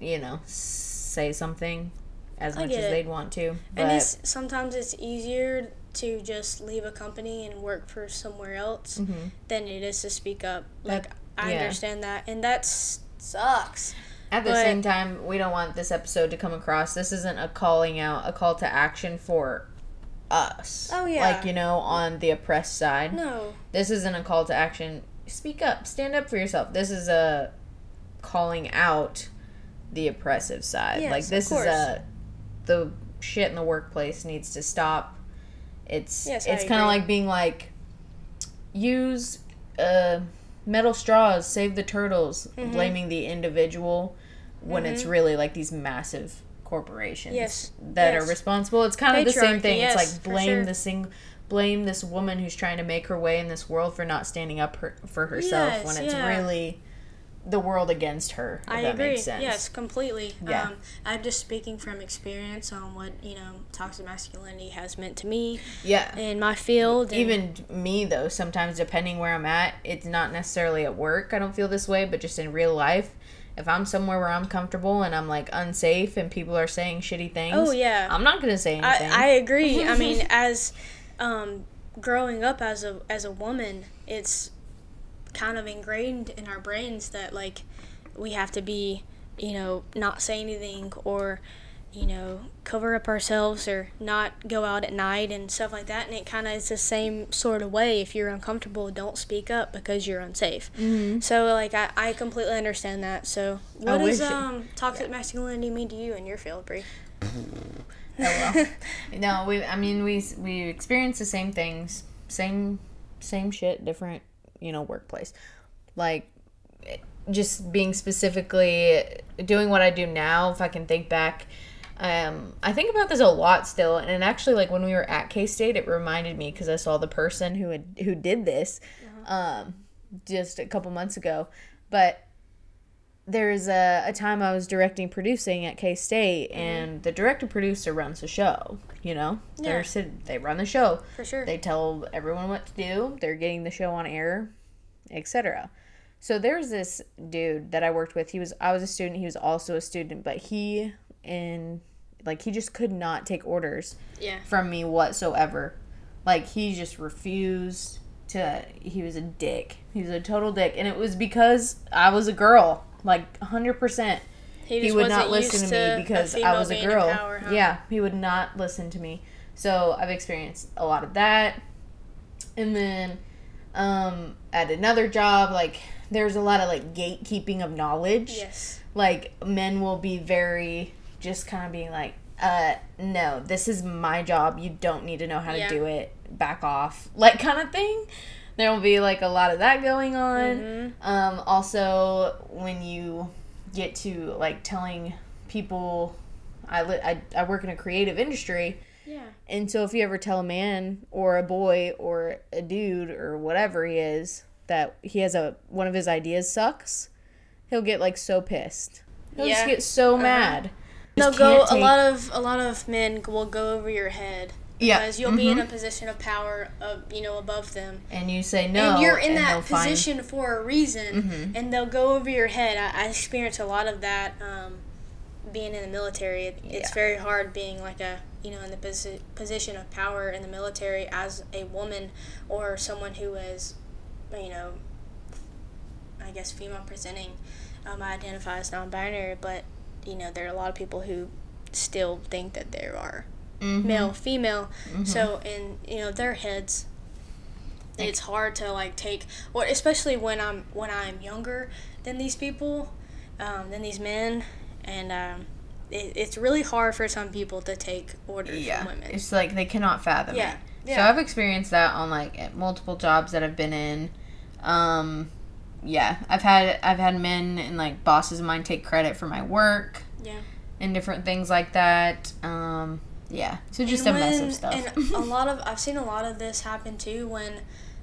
you know, say something as much as it. they'd want to. But and it's sometimes it's easier to just leave a company and work for somewhere else mm-hmm. than it is to speak up. Like that, I yeah. understand that, and that sucks. At the but, same time, we don't want this episode to come across. This isn't a calling out, a call to action for us. Oh yeah. Like you know, on the oppressed side. No. This isn't a call to action. Speak up. Stand up for yourself. This is a calling out the oppressive side. Yes, like this is a the shit in the workplace needs to stop. It's yes, it's kind of like being like use uh, metal straws, save the turtles, mm-hmm. blaming the individual when mm-hmm. it's really like these massive corporations yes. that yes. are responsible. It's kind of the same thing. Yes, it's like blame sure. the sing blame this woman who's trying to make her way in this world for not standing up her, for herself when it's really the world against her. I agree. Yes, completely. Yeah. Um, I'm just speaking from experience on what you know toxic masculinity has meant to me. Yeah. In my field. Even me though, sometimes depending where I'm at, it's not necessarily at work. I don't feel this way, but just in real life. If I'm somewhere where I'm comfortable and I'm like unsafe and people are saying shitty things, oh yeah, I'm not gonna say anything. I, I agree. I mean, as um, growing up as a as a woman, it's kind of ingrained in our brains that like we have to be, you know, not say anything or you know, cover up ourselves or not go out at night and stuff like that. And it kind of is the same sort of way. If you're uncomfortable, don't speak up because you're unsafe. Mm-hmm. So, like, I, I completely understand that. So, what does um, toxic yeah. masculinity mean to you in your field, Bree? Oh well. no, we. I mean, we we experience the same things, same same shit, different, you know, workplace. Like, just being specifically doing what I do now. If I can think back, um, I think about this a lot still. And actually, like when we were at K State, it reminded me because I saw the person who had who did this, um, just a couple months ago. But there's a, a time I was directing producing at K State, Mm-hmm. and the director producer runs the show. You know, Yeah. they're they run the show. For sure. They tell everyone what to do. They're getting the show on air, etc. So there's this dude that I worked with. He was I was a student. He was also a student, but he and like he just could not take orders yeah. from me whatsoever. Like he just refused to. He was a dick. He was a total dick, and it was because I was a girl. Like hundred percent. He, He would not listen to me because I was a girl. power, huh? Yeah, he would not listen to me. So I've experienced a lot of that. And then um, at another job, like there's a lot of like gatekeeping of knowledge Yes. like men will be very just kind of being like uh no this is my job you don't need to know how Yeah. to do it back off like kind of thing there will be like a lot of that going on Mhm. um also when you get to like telling people I, li- I i work in a creative industry Yeah. and so if you ever tell a man or a boy or a dude or whatever he is that he has a one of his ideas sucks, he'll get like so pissed. He'll just Yeah. get so Uh-huh. mad. They'll go. can't A lot of a lot of men will go over your head Yeah, because you'll be in mhm. a position of power, of you know, above them. and you say no, and you're in and that they'll find- position for a reason, Mhm. and they'll go over your head. I, I experience a lot of that um, being in the military. It, It's very hard being like a you know in the posi- position of power in the military as a woman or someone who is, you know, I guess female presenting. Um, I identify as non-binary, but you know there are a lot of people who still think that there are Mhm. male female Mhm. so in you know their heads it's hard to like take or especially when i'm when i'm younger than these people um, than these men and um, it, it's really hard for some people to take orders yeah, from women it's like they cannot fathom Yeah, it. yeah. So I've experienced that on like at multiple jobs that I've been in. Um, yeah, I've had I've had men and like bosses of mine take credit for my work. Yeah. And different things like that. Um, yeah. So just And a mess of stuff. and a lot of i've seen a lot of this happen too when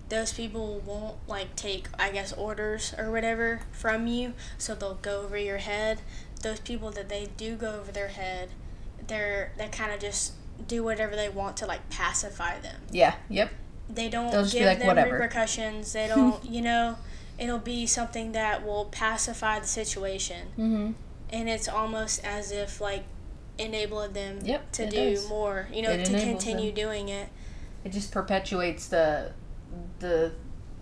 those people won't like take i guess orders or whatever from you so they'll go over your head those people that they do go over their head they're they kind of just do whatever they want to like pacify them yeah. Yep. they don't They'll just be give like, them "Whatever." repercussions they don't you know it'll be something that will pacify the situation Mm-hmm. and it's almost as if like enabling them Yep, to do does. more you know It to continue them. doing it It just perpetuates the the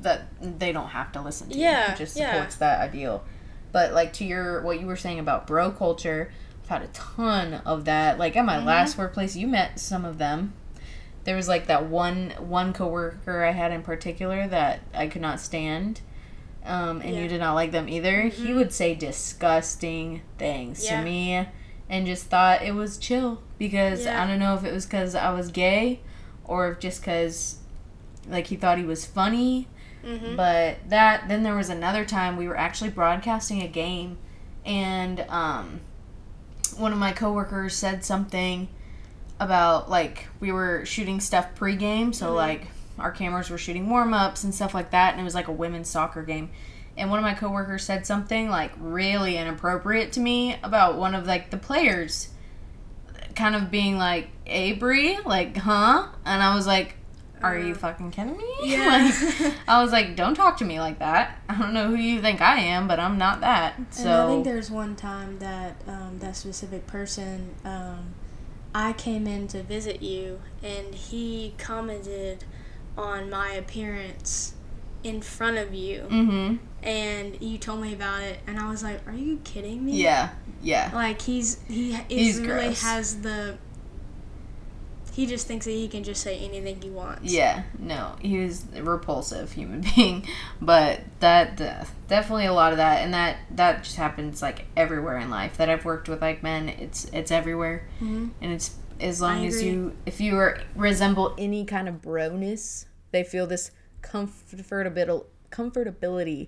that they don't have to listen to. Yeah, It just yeah. supports that ideal. But like to your what you were saying about bro culture, I've had a ton of that. Like at my Mm-hmm. last workplace, you met some of them. There was like that one one coworker I had in particular that I could not stand. Um, and Yeah. Mm-hmm. you did not like them either. He would say disgusting things Yeah. to me and just thought it was chill because Yeah. I don't know if it was because I was gay or if just because like he thought he was funny. mm-hmm. But that then there was another time we were actually broadcasting a game, and um, one of my coworkers said something about like we were shooting stuff pregame, so like our cameras were shooting warm ups and stuff like that, and it was like a women's soccer game. And one of my coworkers said something like really inappropriate to me about one of like the players, kind of being like, "Hey, Bree, like, huh?" And I was like, "Are you fucking kidding me?" Yeah. like, I was like, "Don't talk to me like that. I don't know who you think I am, but I'm not that." So And I think there's one time that um, that specific person, um, I came in to visit you, and he commented on my appearance in front of you, Mm-hmm. and you told me about it, and I was like, "Are you kidding me?" Yeah. Yeah. Like he's he is He's really gross. has the. He just thinks that he can just say anything he wants. Yeah, no, he was a repulsive human being, but that uh, definitely a lot of that, and that that just happens like everywhere in life. That I've worked with like men, it's it's everywhere, Mhm. and it's as long as you if you are, resemble any kind of broness, they feel this comfortability comfortability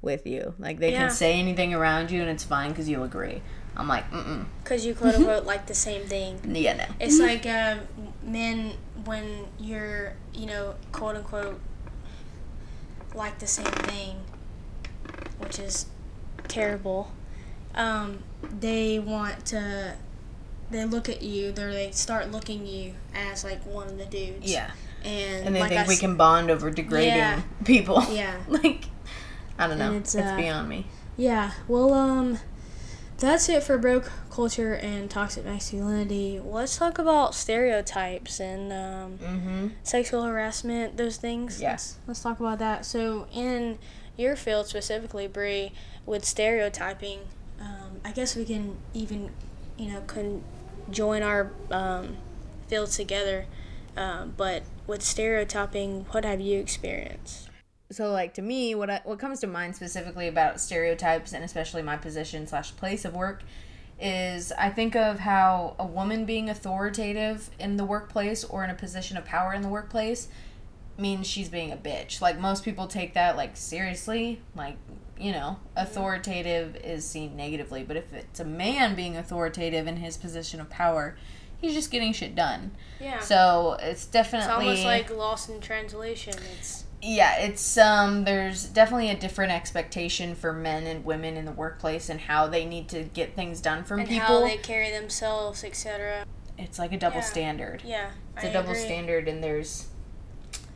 with you. Like they Yeah. can say anything around you and it's fine because you agree. I'm like, mm mm. Because you quote unquote like the same thing. Yeah, no. It's like um, men when you're, you know, quote unquote, like the same thing, which is terrible. Um, they want to, they look at you, They're they start looking you as like one of the dudes. Yeah. And, And they like think I we s- can bond over degrading Yeah. people. Yeah. like, I don't know. It's, it's, uh, beyond me. Yeah. Well, um, that's it for broke culture and toxic masculinity. Let's talk about stereotypes and um, Mm-hmm. sexual harassment, those things. Yeah. Let's, let's talk about that. So, in your field specifically, Bree, with stereotyping, um, I guess we can even, you know, can join our um, fields together. Um, but with stereotyping, what have you experienced? so like to me what I, what comes to mind specifically about stereotypes and especially my position slash place of work is i think of how a woman being authoritative in the workplace or in a position of power in the workplace means she's being a bitch. Like most people take that like seriously. Like you know authoritative is seen negatively. But if it's a man being authoritative in his position of power he's just getting shit done Yeah. so it's definitely it's almost like lost in translation. It's yeah it's um there's definitely a different expectation for men and women in the workplace and how they need to get things done from and people how they carry themselves, etc. it's like a double Yeah. standard Yeah, it's a a double standard and there's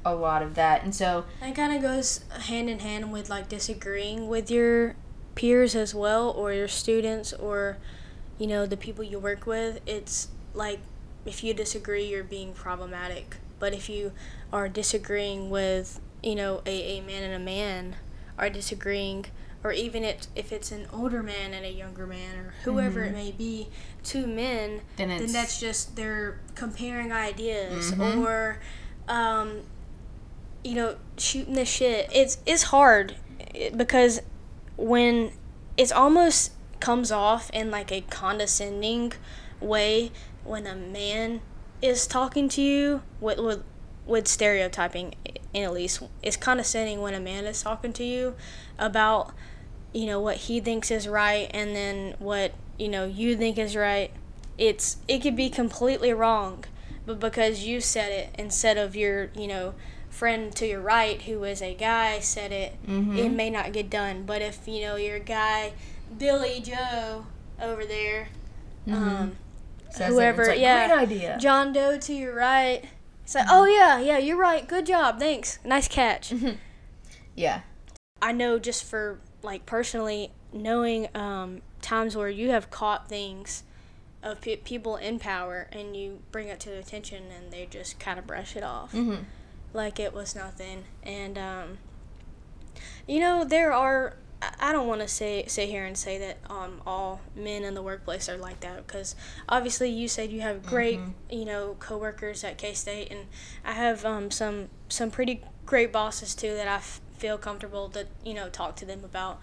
a lot of that and so That kind of goes hand in hand with like disagreeing with your peers as well, or your students, or you know the people you work with. It's like if you disagree, you're being problematic. But if you are disagreeing with you know a, a man and a man, are disagreeing, or even it, if it's an older man and a younger man, or whoever it may be, two men, then then that's just they're comparing ideas Mhm. or um, you know shooting the shit it's it's hard because when it's almost comes off in like a condescending way when a man is talking to you with with, with stereotyping in at least it's condescending when a man is talking to you about you know what he thinks is right and then what you know you think is right. It's it could be completely wrong but because you said it instead of your you know friend to your right who is a guy said it Mhm. it may not get done. But if you know your guy billy joe over there um, says it, whoever- it's like, yeah. great idea john doe to your right it's like oh yeah yeah you're right good job thanks nice catch yeah I know just for like personally knowing um, times where you have caught things of pe- people in power and you bring it to their attention and they just kind of brush it off mm-hmm. like it was nothing. And um, you know there are. I- don't want to say sit here and say that um, all men in the workplace are like that because obviously you said you have great you know coworkers at K State and I have um, some some pretty great bosses too that I f- feel comfortable to you know talk to them about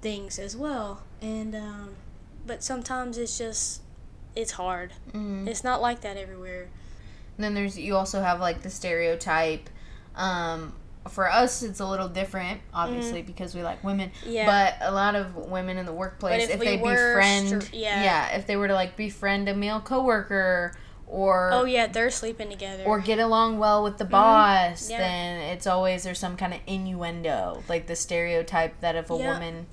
things as well and um, but sometimes it's just it's hard Mm-hmm. it's not like that everywhere And then there's you also have like the stereotype. Um, for us, it's a little different, obviously, because we like women. Mm. Yeah. But a lot of women in the workplace, if if, they befriend, str- yeah. if they were to like befriend a male coworker or oh yeah they're sleeping together or get along well with the boss, Mm-hmm. Yeah. then it's always there's some kind of innuendo, like the stereotype that if a Yeah. woman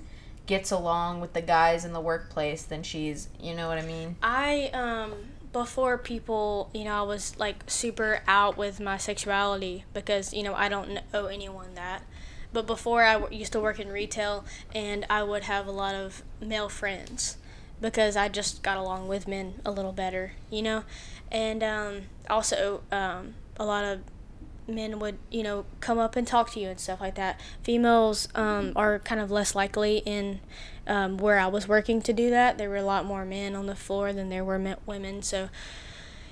gets along with the guys in the workplace, then she's, you know what I mean? I um before people, you know, I was like super out with my sexuality because you know I don't owe anyone that. But before I w- used to work in retail, and I would have a lot of male friends because I just got along with men a little better, you know, and um, also um, a lot of men would you know come up and talk to you and stuff like that. Females um, are kind of less likely in um, where I was working to do that. There were a lot more men on the floor than there were women, so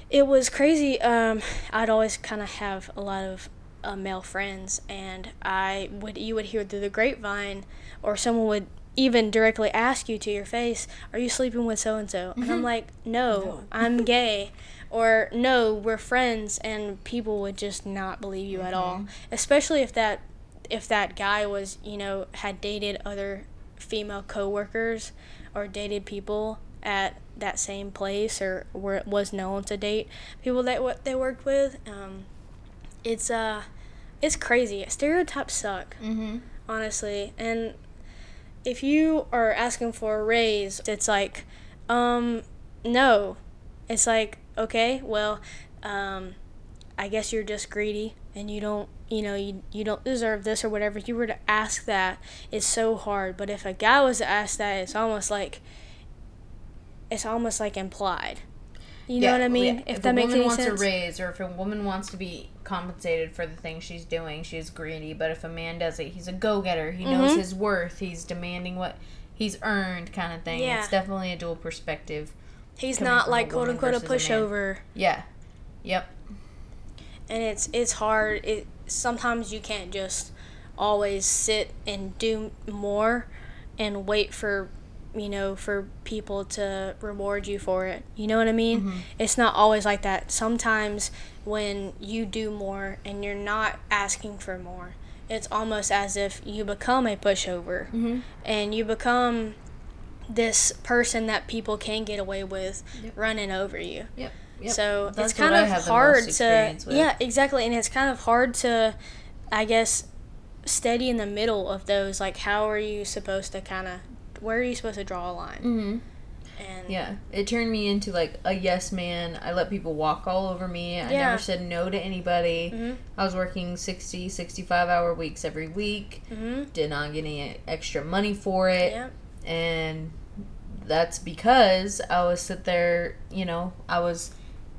it was crazy. Um, I'd always kind of have a lot of uh, male friends, and I would you would hear through the grapevine, or someone would even directly ask you to your face, "Are you sleeping with so and so?" And I'm like, "No, I'm gay," or no, we're friends, and people would just not believe you at all. Mm-hmm. Especially if that if that guy was you know had dated other female coworkers or dated people at that same place or where it was known to date people that what they worked with. Um, it's uh, it's crazy. Stereotypes suck, Mm-hmm. honestly, and if you are asking for a raise, it's like, um, no. It's like, okay, well, um, I guess you're just greedy and you don't, you know, you, you don't deserve this or whatever. If you were to ask that, it's so hard. But if a guy was to ask that, it's almost like, it's almost like implied. You know what I mean? If, If, that a woman wants sense. a raise, or if a woman wants to be compensated for the thing she's doing, she's greedy. But if a man does it, he's a go-getter. He knows Mhm. his worth. He's demanding what he's earned, kind of thing. Yeah. It's definitely a dual perspective. He's not like quote unquote a versus a pushover. Yeah. Yep. and it's it's hard. It sometimes you can't just always sit and do more and wait for you know for people to reward you for it. You know what I mean? It's not always like that. Sometimes when you do more and you're not asking for more, it's almost as if you become a pushover Mm-hmm. and you become this person that people can get away with Yep. running over you. Yep. Yep. So That's it's kind of hard to with. yeah, exactly, and it's kind of hard to, I guess, steady in the middle of those. Like, how are you supposed to kind of, where are you supposed to draw a line? Mm-hmm. And Yeah, it turned me into like a yes man. I let people walk all over me. I Yeah. never said no to anybody. Mhm. I was working 60, 65 hour weeks every week. Mhm. Did not get any extra money for it. yeah, And that's because I was sit there, you know, I was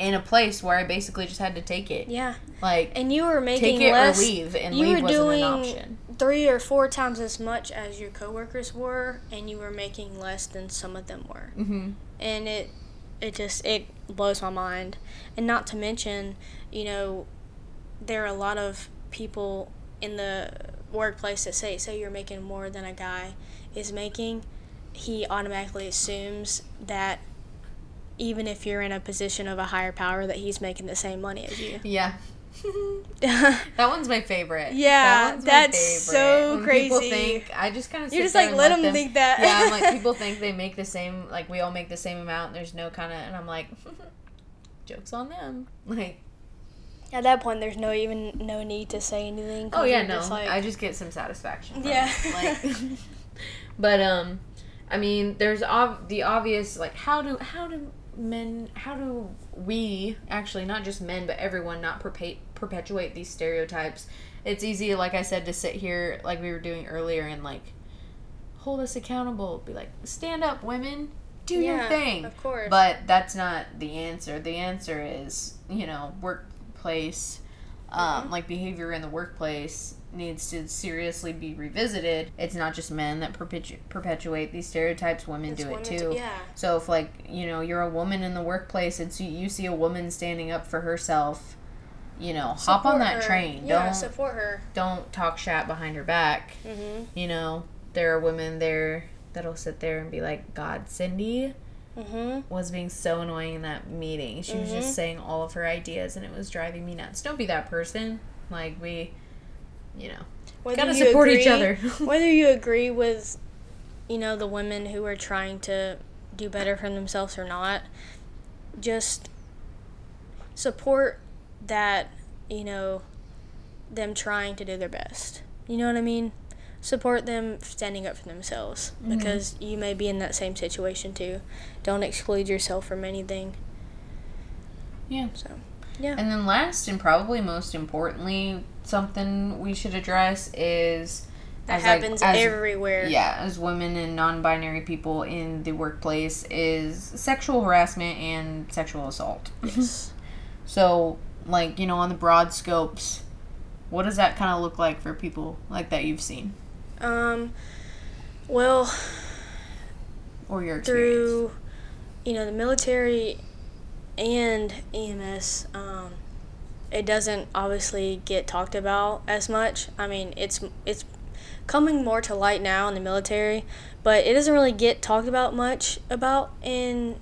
in a place where I basically just had to take it. yeah, Like, and you were making take it less. or leave. And you leave were wasn't doing an option. three or four times as much as your coworkers were, and you were making less than some of them were. Mm-hmm. and it it just it blows my mind and not to mention you know there are a lot of people in the workplace that say say you're making more than a guy is making he automatically assumes that even if you're in a position of a higher power that he's making the same money as you Yeah. That one's my favorite. Yeah, that that's favorite. so When People crazy. think I just kind of You just like let them think that Yeah, I'm like people think they make the same. Like we all make the same amount. And there's no kind of, and I'm like, jokes on them. Like, at that point there's no even no need to say anything. oh yeah, no, just like, I just get some satisfaction. Yeah. Like, but um, I mean, there's ov- the obvious like how do how do men how do we actually not just men but everyone not perpe- perpetuate these stereotypes? It's easy like i said to sit here like we were doing earlier and like hold us accountable. Be like stand up women. Do your thing. of course. but that's not the answer. The answer is you know workplace um, like behavior in the workplace needs to seriously be revisited it's not just men that perpetu- perpetuate these stereotypes women It's do it too too, yeah. so if like you know you're a woman in the workplace and so you see a woman standing up for herself you know hop on that her. train Yeah, don't support her. don't talk shat behind her back Mhm. you know there are women there that'll sit there and be like god cindy Mhm. was being so annoying in that meeting she was Mhm. just saying all of her ideas and it was driving me nuts don't be that person like we you know Whether gotta you support each other whether you agree with, you know, the women who are trying to do better for themselves or not, just support that, you know, them trying to do their best. You know what I mean? Support them standing up for themselves Mm-hmm. because you may be in that same situation too. Don't exclude yourself from anything. yeah So, yeah. And then last and probably most importantly, something we should address is that like, happens as- everywhere. Yeah, as women and non-binary people in the workplace is sexual harassment and sexual assault. Yes. So, like, you know, on the broad scopes, what does that kind of look like for people like that you've seen um, well, or your experience? through you know the military and EMS um, it doesn't obviously get talked about as much. I mean it's it's coming more to light now in the military but it doesn't really get talked about much about in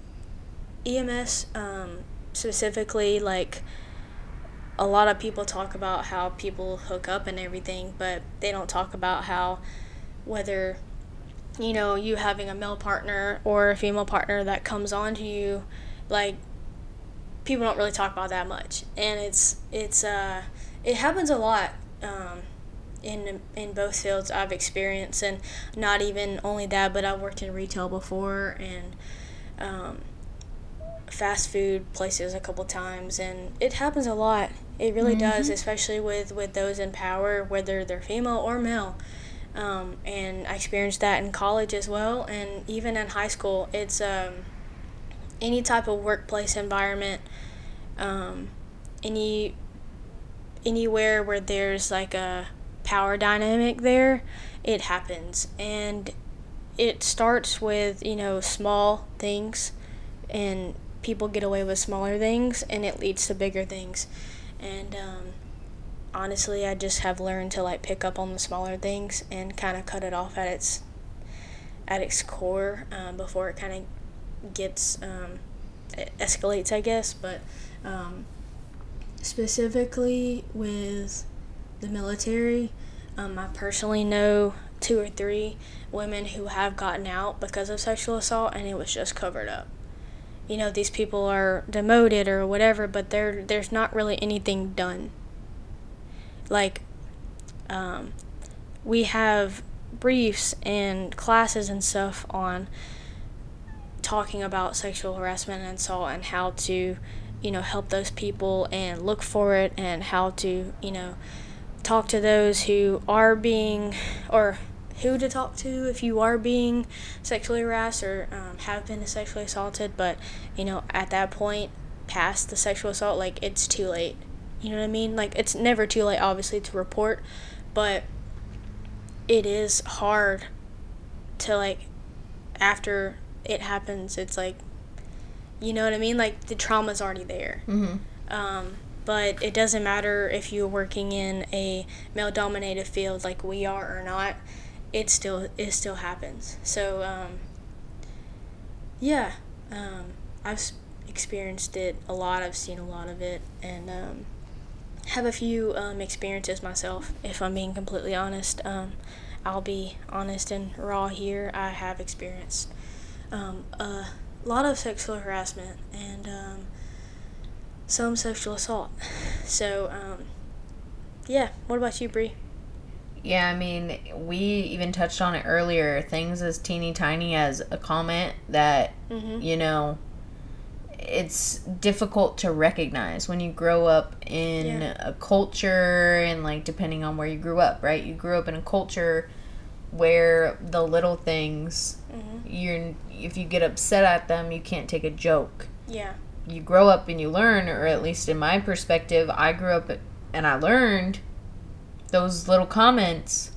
EMS um, specifically like a lot of people talk about how people hook up and everything, but they don't talk about how whether you know you having a male partner or a female partner that comes on to you like people don't really talk about that much. And it's it's uh it happens a lot um, in in both fields I've experienced. And not even only that but I've worked in retail before and um, fast food places a couple times. And it happens a lot. It really mm-hmm. does especially with with those in power whether they're female or male. Um, and I experienced that in college as well, and even in high school. It's um, any type of workplace environment, um, any anywhere where there's like a power dynamic there, it happens, and it starts with you know small things, and people get away with smaller things, and it leads to bigger things, and um, honestly, I just have learned to like pick up on the smaller things and kind of cut it off at its at its core um, before it kind of gets um, escalates, I guess. But um, specifically with the military, um, I personally know two or three women who have gotten out because of sexual assault, and it was just covered up. You know, these people are demoted or whatever, but there there's not really anything done like um, we have briefs and classes and stuff on talking about sexual harassment and assault and how to you know help those people and look for it and how to you know talk to those who are being or who to talk to if you are being sexually harassed or um, have been sexually assaulted but you know at that point past the sexual assault like it's too late you know what I mean? Like it's never too late obviously to report, but it is hard to like after it happens, it's like you know what I mean? Like the trauma's already there. Mm-hmm. Um, but it doesn't matter if you're working in a male dominated field like we are or not. It still it still happens. So um, yeah, um, I've experienced it a lot. I've seen a lot of it, and um, have a few um, experiences myself, if I'm being completely honest. Um, I'll be honest and raw here. I have experienced um, a lot of sexual harassment and um, some sexual assault. So, um, yeah. What about you, Bree? Yeah, I mean, we even touched on it earlier. Things as teeny tiny as a comment that, mm-hmm. you know, it's difficult to recognize when you grow up in yeah. a culture and like depending on where you grew up, right? You grew up in a culture where the little things mm-hmm. you're if you get upset at them, you can't take a joke. Yeah. You grow up and you learn or at least in my perspective, I grew up and I learned those little comments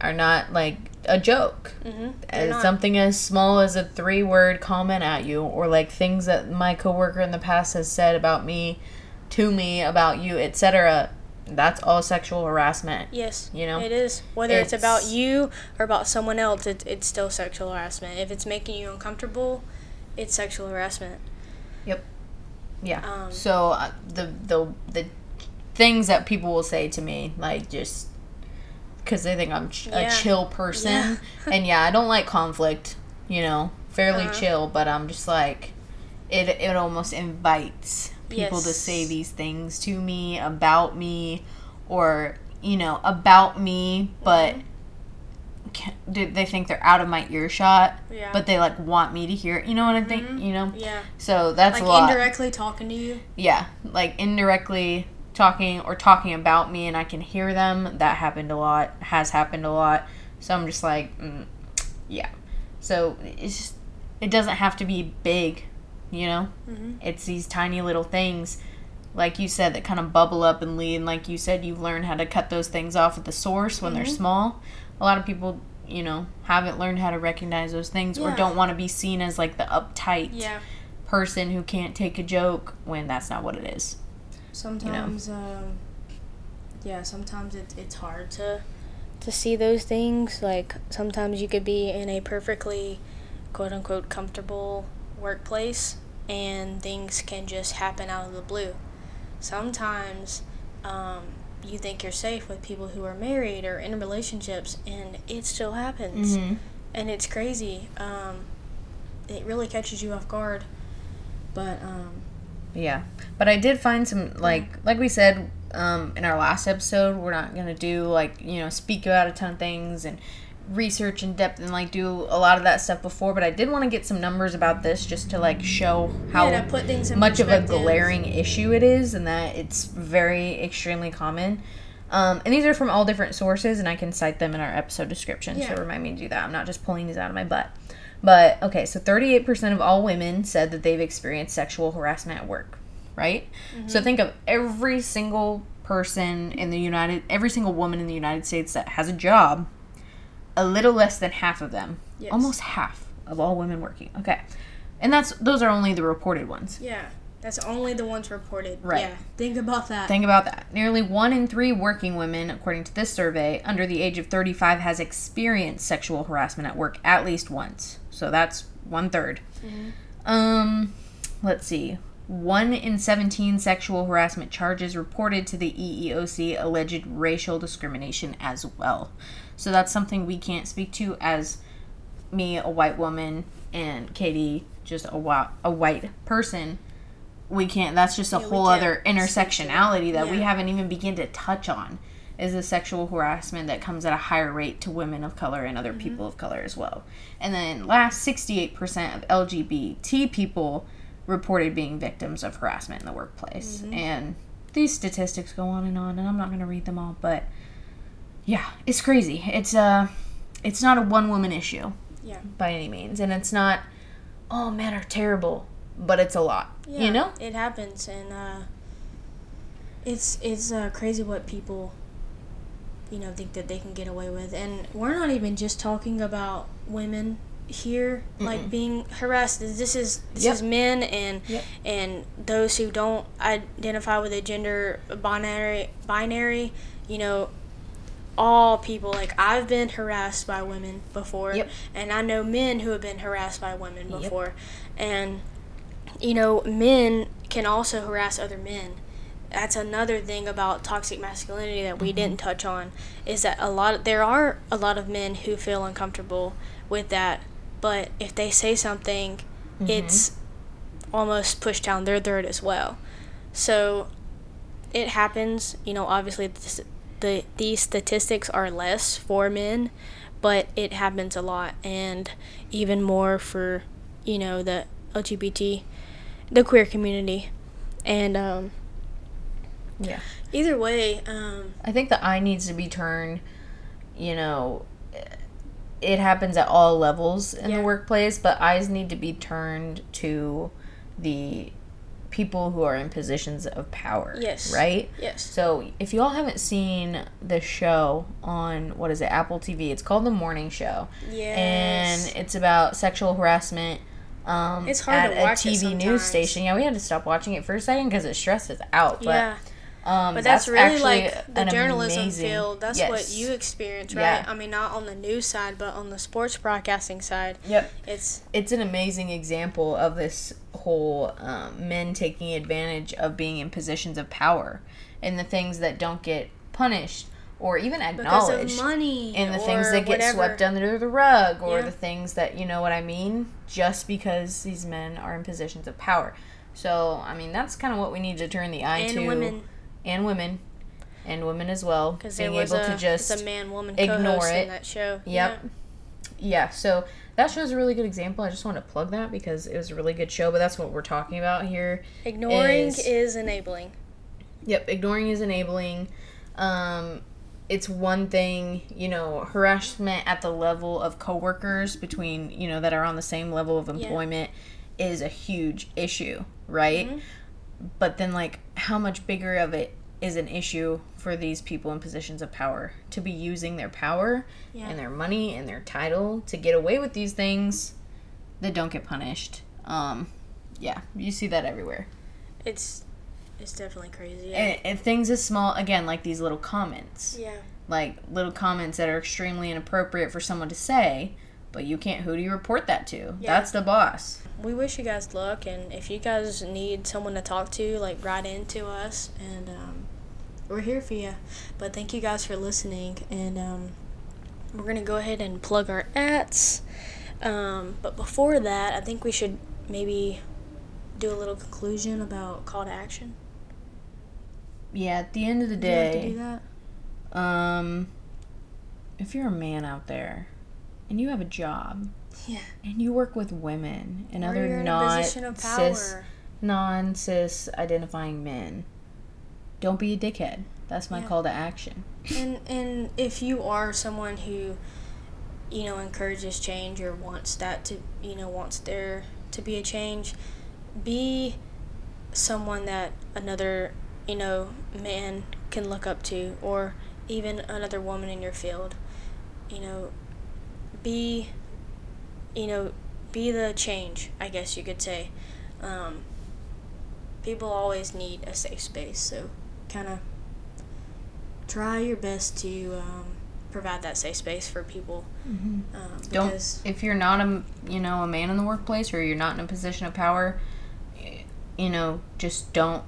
are not like a joke. Mm-hmm. As something as small as a three word comment at you, or like things that my coworker in the past has said about me, to me, about you, etc. That's all sexual harassment. Yes. You know? It is. Whether it's, it's about you or about someone else, it, it's still sexual harassment. If it's making you uncomfortable, it's sexual harassment. Yep. Yeah. Um, so uh, the the the things that people will say to me, like just because they think I'm ch- yeah. a chill person. Yeah. and yeah, I don't like conflict, you know, fairly uh-huh. chill, but I'm just like, it, it almost invites people yes. to say these things to me about me or, you know, about me, but. Mm-hmm. They think they're out of my earshot, yeah. but they like want me to hear it. You know what I think? Mm-hmm. You know. Yeah. So that's like a lot. indirectly talking to you. Yeah, like indirectly talking or talking about me and I can hear them. That happened a lot, has happened a lot. So I'm just like, mm, yeah. So it's just, it doesn't have to be big, you know? Mm-hmm. It's these tiny little things, like you said, that kind of bubble up and lead. And like you said, you've learned how to cut those things off at the source when mm-hmm. they're small. A lot of people, you know, haven't learned how to recognize those things yeah. or don't want to be seen as like the uptight yeah. person who can't take a joke when that's not what it is. Sometimes, you know? um, yeah, sometimes it, it's hard to to see those things. Like sometimes you could be in a perfectly quote unquote comfortable workplace and things can just happen out of the blue. Sometimes um, you think you're safe with people who are married or in relationships, and it still happens. Mhm. And it's crazy. Um, it really catches you off guard. But, um, Yeah, but I did find some like like we said um, in our last episode. We're not gonna do like you know speak about a ton of things and research in depth and like do a lot of that stuff before. But I did want to get some numbers about this just to like show how yeah, put things in much of a glaring issue it is, and that it's very extremely common. Um, and these are from all different sources, and I can cite them in our episode description. Yeah. So remind me to do that. I'm not just pulling these out of my butt. But okay, so 38% of all women said that they've experienced sexual harassment at work, right? So Mm-hmm. think of every single person in the United, every single woman in the United States that has a job, a little less than half of them, Yes. almost half of all women working. Okay. And that's those are only the reported ones. Yeah, that's only the ones reported. Right. Yeah, think about that. Think about that. Nearly one in three working women, according to this survey, under the age of 35 has experienced sexual harassment at work at least once. So that's one third. Um, let's see. One in 17 sexual harassment charges reported to the EEOC alleged racial discrimination as well. So that's something we can't speak to as me, a white woman, and Katie, just a, whi- a white person. We can't. That's just a Yeah, whole other speak to it. intersectionality that we haven't even begin to touch on. Is the sexual harassment that comes at a higher rate to women of color and other Mm-hmm. people of color as well. And then last, 68% of LGBT people reported being victims of harassment in the workplace. Mm-hmm. And these statistics go on and on, and I'm not going to read them all, but yeah, it's crazy. It's uh it's not a one woman issue Yeah. by any means, and it's not oh men are terrible, but it's a lot. Yeah, You know? it happens, and uh, it's it's uh, crazy what people, you know, think that they can get away with, and we're not even just talking about women here, like being harassed. This is this Yep. is men and Yep. and those who don't identify with a gender binary binary. You know, all people like I've been harassed by women before, Yep. and I know men who have been harassed by women Yep. before, and you know, men can also harass other men. That's another thing about toxic masculinity that we didn't mm-hmm. touch on is that a lot of, there are a lot of men who feel uncomfortable with that, but if they say something, mm-hmm. it's almost pushed down their throat as well. So it happens, you know, obviously this, the these statistics are less for men, but it happens a lot and even more for, you know, the LGBT the queer community. And um, Yeah. either way, um, I think the eye needs to be turned, you know, it happens at all levels in Yeah. the workplace, but eyes need to be turned to the people who are in positions of power. Yes. Right? yes. So, if you all haven't seen the show on what is it, Apple TV, it's called The Morning Show. Yes. And it's about sexual harassment um, It's hard at to watch a TV news station. Yeah, we had to stop watching it for a second because it stressed us out. But, yeah. Um, But that's, really like the journalism amazing- field. That's what you experience, right? Yeah. I mean, not on the news side, but on the sports broadcasting side. Yep. It's it's an amazing example of this whole um, men taking advantage of being in positions of power and the things that don't get punished or even acknowledged money and the things that get whatever. swept under the rug or Yeah. the things that you know what i mean just because these men are in positions of power so i mean that's kind of what we need to turn the eye and to women, and women and women as well because being able a, to just a man-woman ignore it. in that show. Yep. Yeah, so that show's a really good example. I just want to plug that because it was a really good show, but that's what we're talking about here. Ignoring Is- is enabling. Yep, ignoring is enabling. Um, it's one thing, you know, harassment at the level of coworkers between, you know, that are on the same level of employment is a huge issue, right? Mhm. But then, like, how much bigger of it is an issue for these people in positions of power to be using their power Yeah. and their money and their title to get away with these things that don't get punished? Um, yeah, you see that everywhere. It's it's definitely crazy. And, and things as small again like these little comments yeah. like little comments that are extremely inappropriate for someone to say but you can't. Who do you report that to? Yeah. That's the boss. We wish you guys luck and if you guys need someone to talk to like write into us and um, we're here for you but thank you guys for listening and um, we're gonna go ahead and plug our ads. Um, but before that i think we should maybe do a little conclusion about call to action. Yeah. At the end of the do you have to day, do that? um, if you're a man out there and you have a job yeah and you work with women and or other you're in a not position of power cis non cis identifying men, don't be a dickhead. That's my Yeah. call to action. and and if you are someone who you know encourages change or wants that to you know wants there to be a change be someone that another you know man can look up to or even another woman in your field you know be you know be the change i guess you could say um, people always need a safe space so kind of try your best to um, provide that safe space for people. Um, Don't if you're not a you know a man in the workplace or you're not in a position of power, you know just don't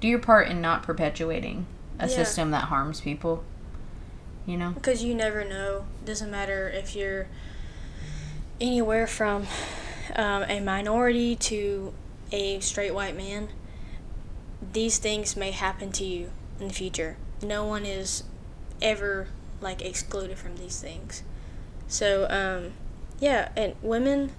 do your part in not perpetuating a Yeah. system that harms people. You know. because you never know. Doesn't matter if you're anywhere from um, a minority to a straight white man. These things may happen to you in the future. No one is ever like excluded from these things. So um, yeah, and women.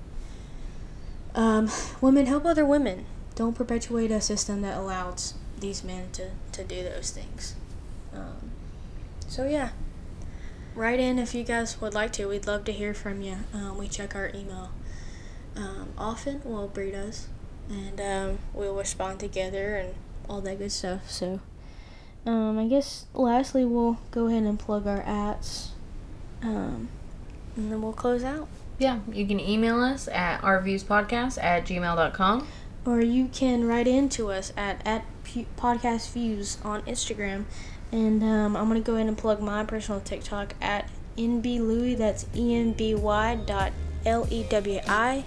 Um, women help other women. Don't perpetuate a system that allows these men to, to do those things. Um, so yeah, write in if you guys would like to. We'd love to hear from you. Um, we check our email um, often. Well, Bree does, and um, we'll respond together and all that good stuff. So, um, I guess lastly we'll go ahead and plug our ads, um, and then we'll close out. Yeah, you can email us at rviewspodcast at gmail.com. Or you can write in to us at at podcast views on Instagram, and um, I'm gonna go ahead and plug my personal TikTok at nblouis. That's e n b y dot l e w i.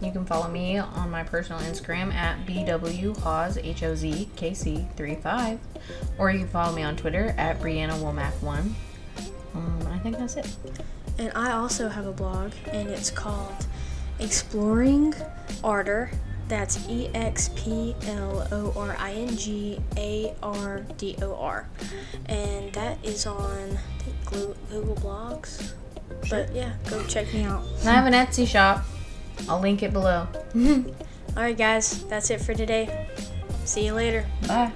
You can follow me on my personal Instagram at bwhaz, H-O-Z-K-C 35. Or you can follow me on Twitter at Brianna Womack1. Um, I think that's it. And I also have a blog, and it's called Exploring Ardor. That's E X P L O R I N G A R D O R. And that is on think, Google Blogs. But yeah, go check me out. And I have an Etsy shop. I'll link it below. Alright, guys, that's it for today. See you later. Bye.